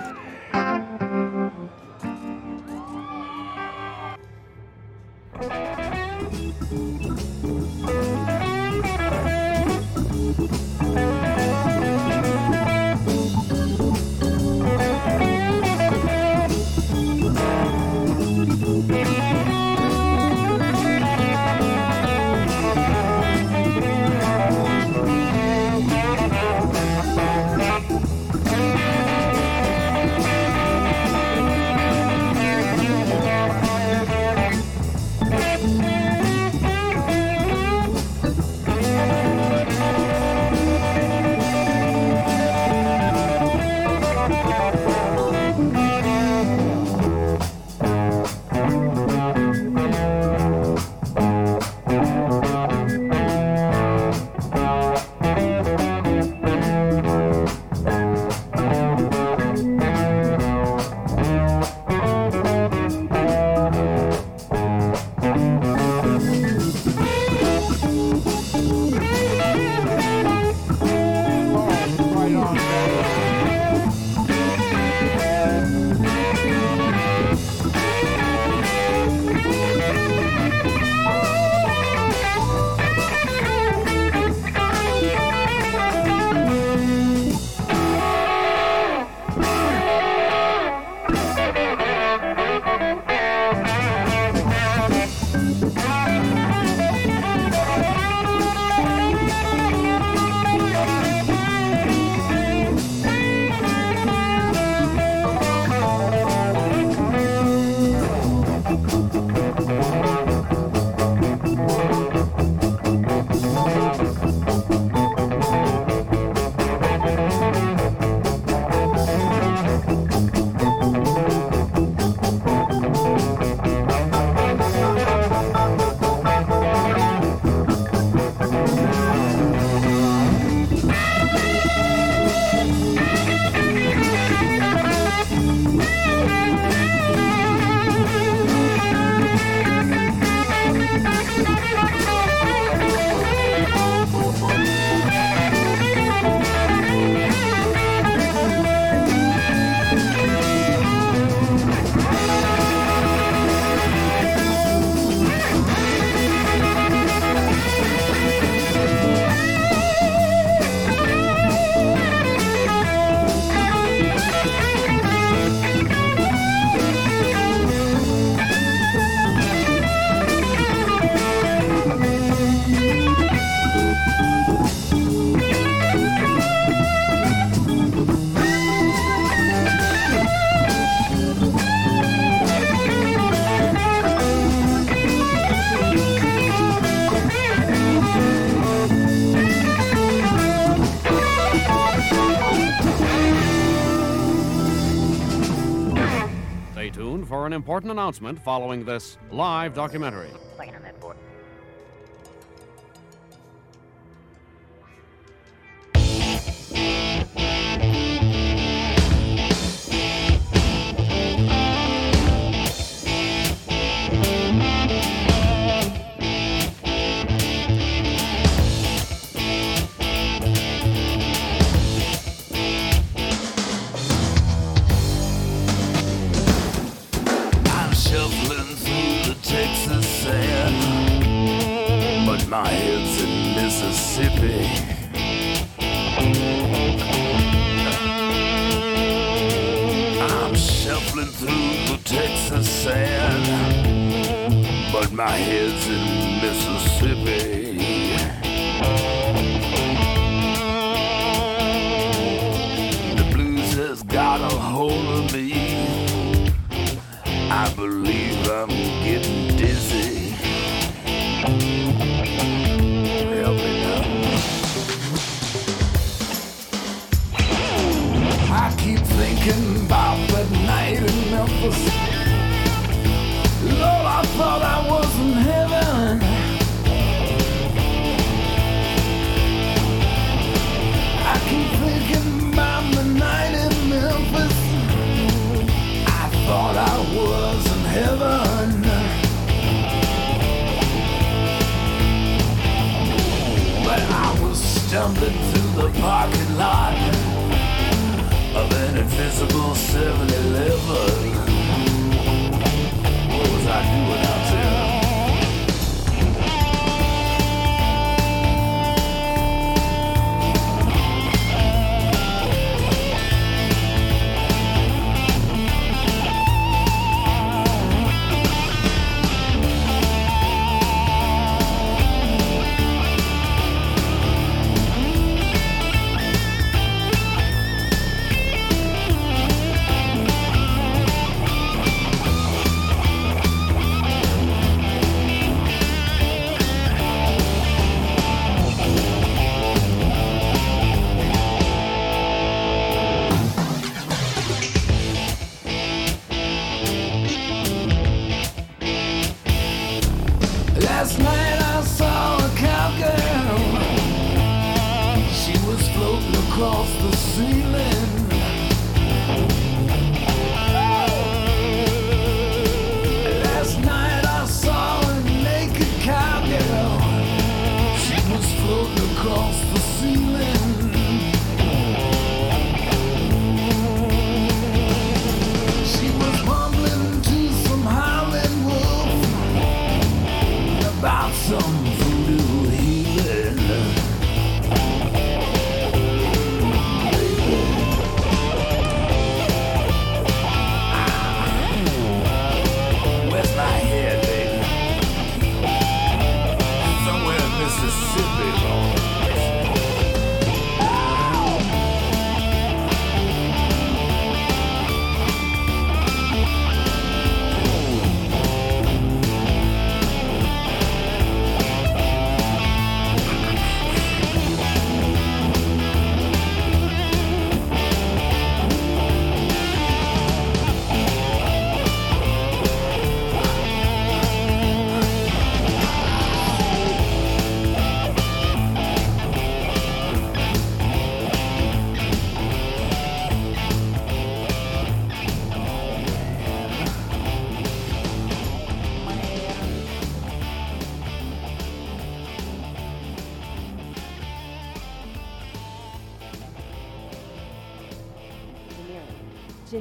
important announcement following this live documentary.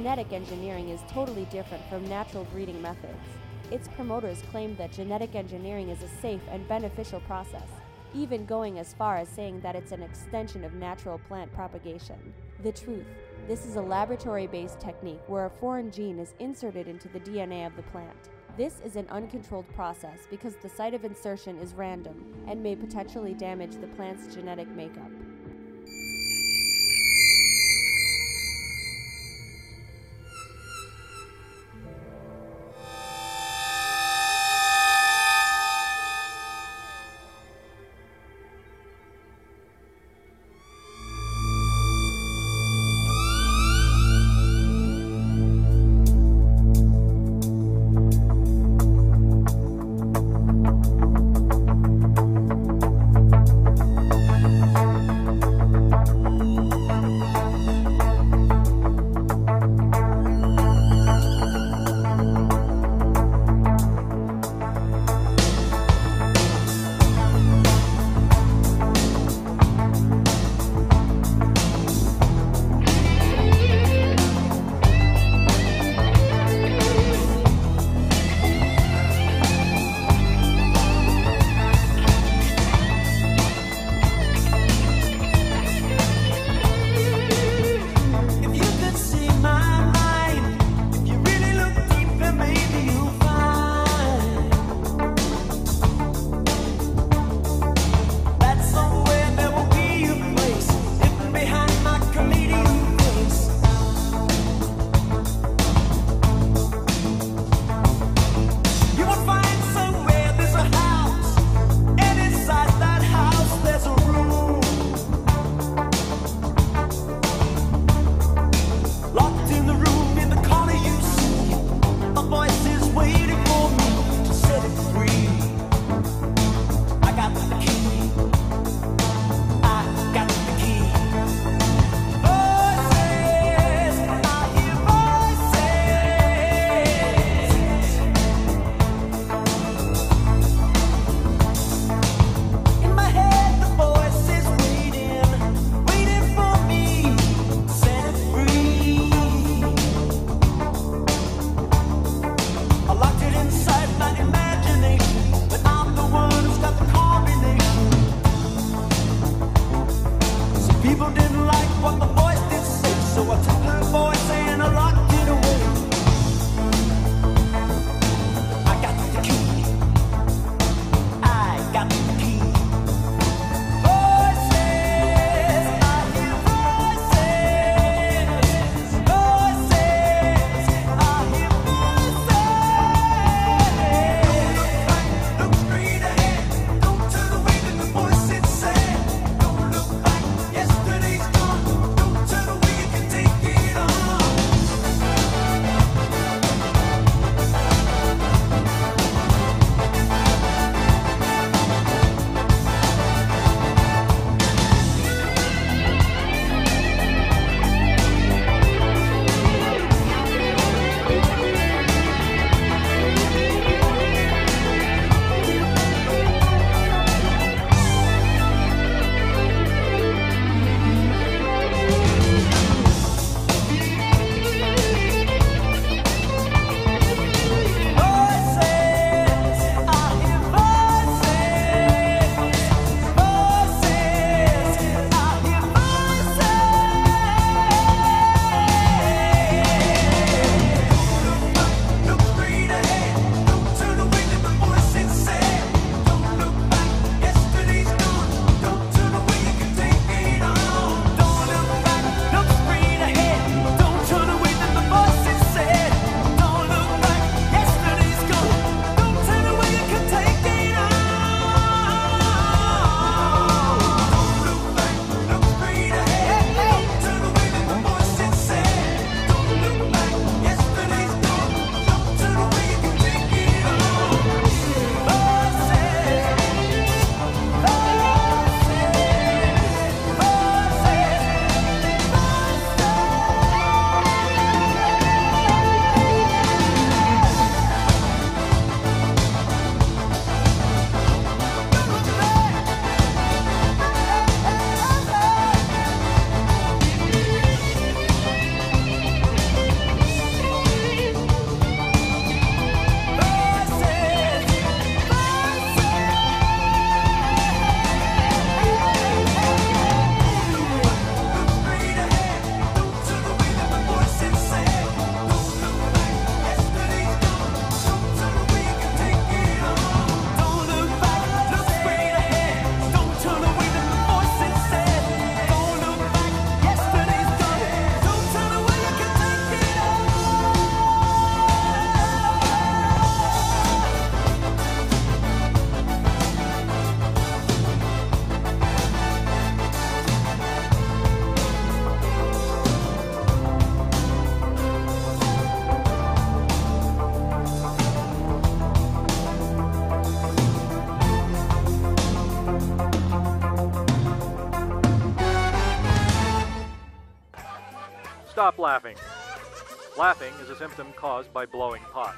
Genetic engineering is totally different from natural breeding methods. Its promoters claim that genetic engineering is a safe and beneficial process, even going as far as saying that it's an extension of natural plant propagation. The truth this is a laboratory based technique where a foreign gene is inserted into the DNA of the plant. This is an uncontrolled process because the site of insertion is random and may potentially damage the plant's genetic makeup. Laughing. Laughing is a symptom caused by blowing pot.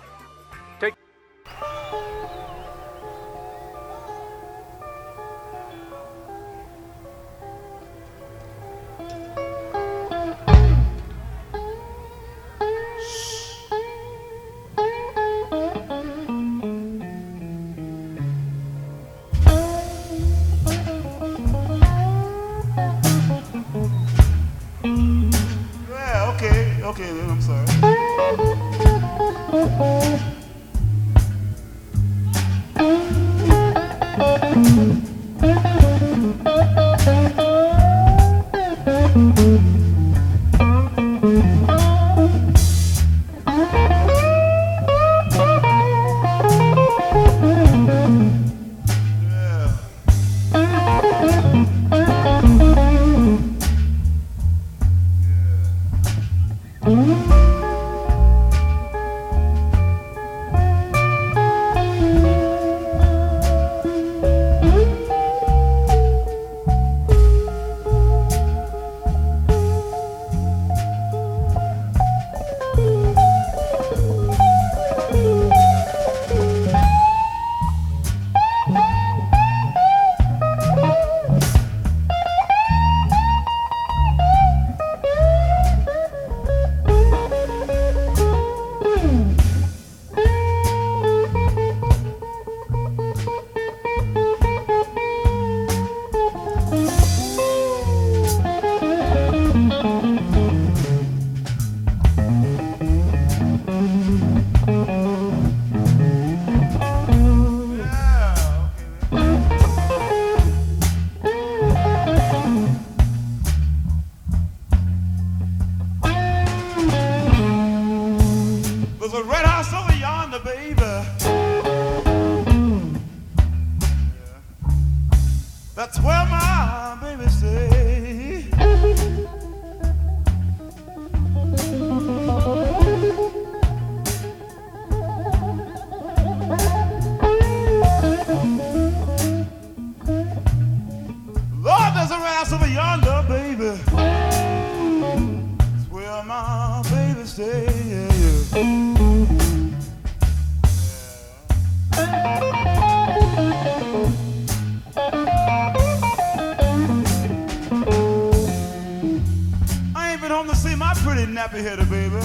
My pretty nappy headed baby.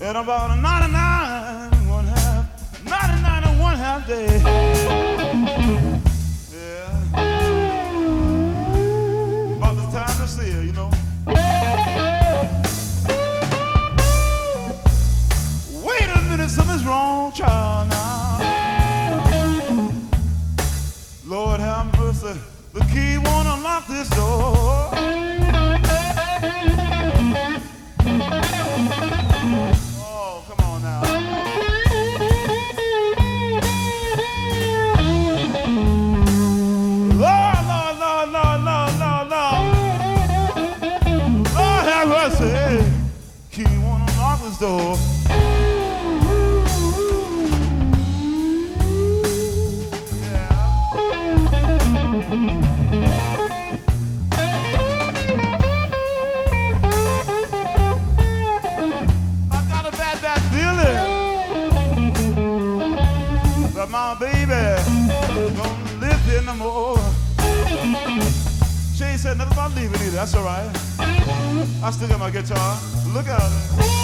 In about a 99 one half, 99 and one half day. Yeah. About the time to see her, you know. Wait a minute, something's wrong, child, now. Lord have mercy, the key won't unlock this door. No more. Said nothing about leaving either. That's all right. I still got my guitar. Look out.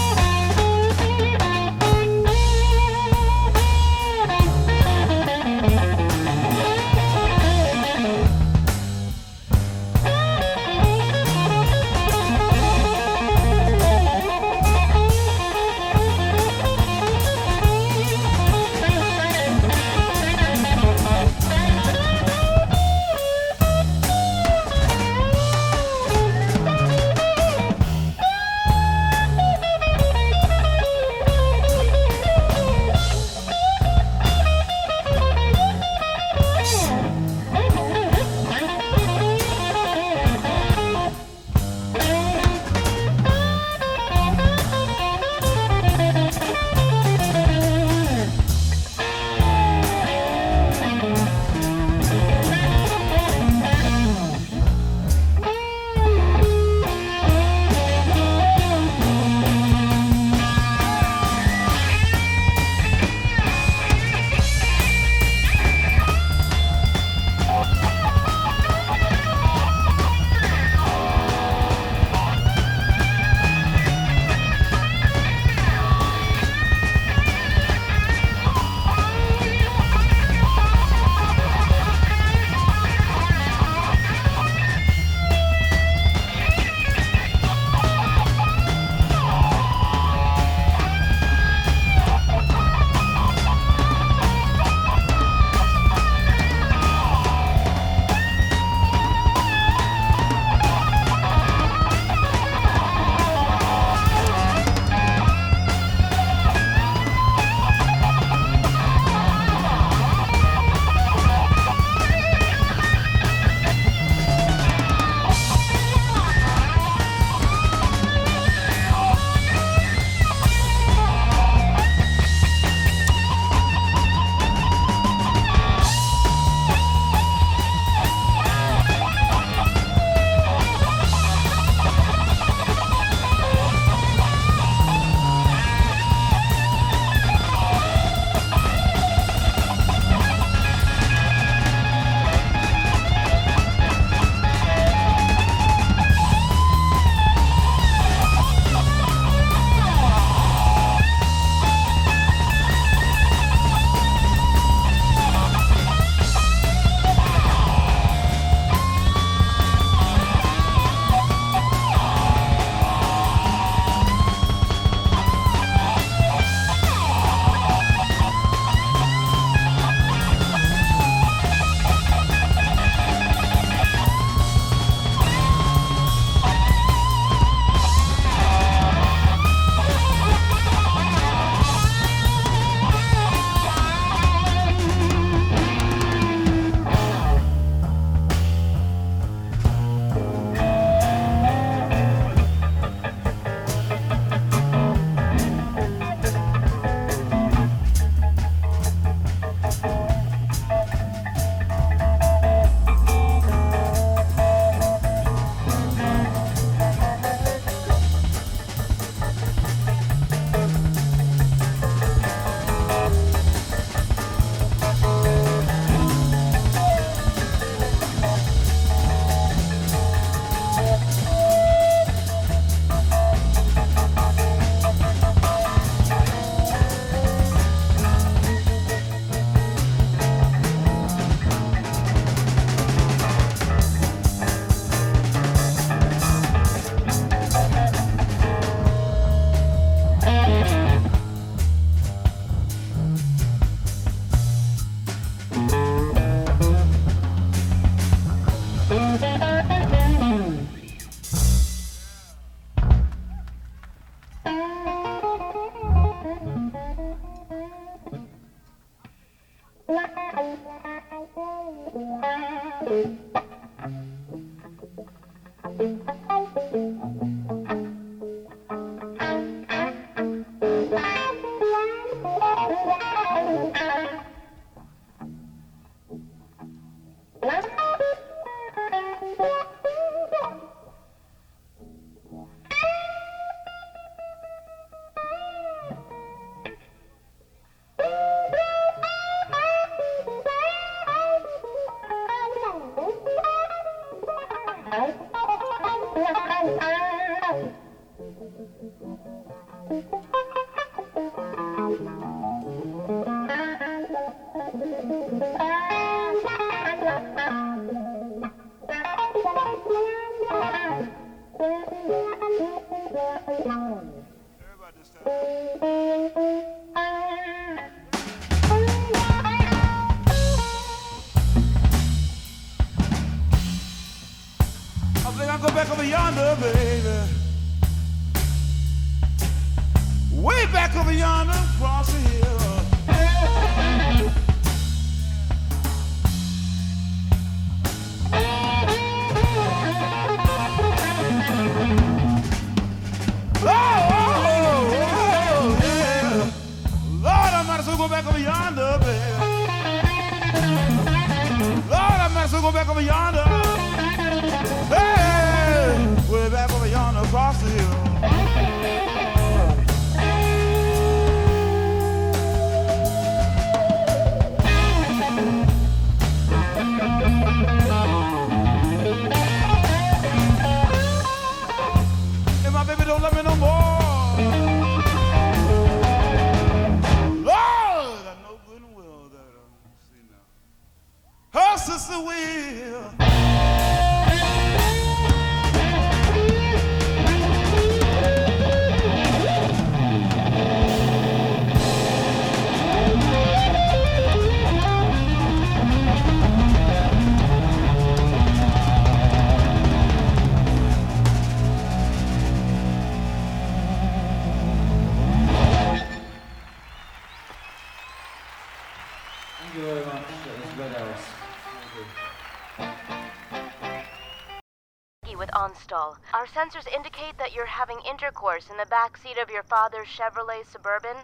Our sensors indicate that you're having intercourse in the back seat of your father's Chevrolet Suburban.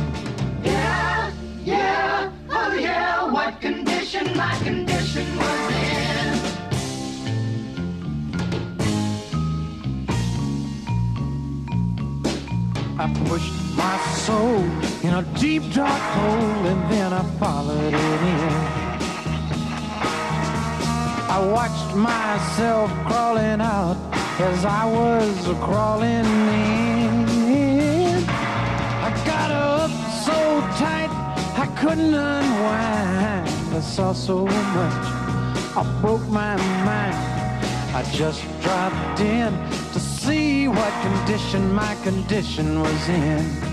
Watched myself crawling out as I was crawling in. I got up so tight I couldn't unwind. I saw so much, I broke my mind. I just dropped in to see what condition my condition was in.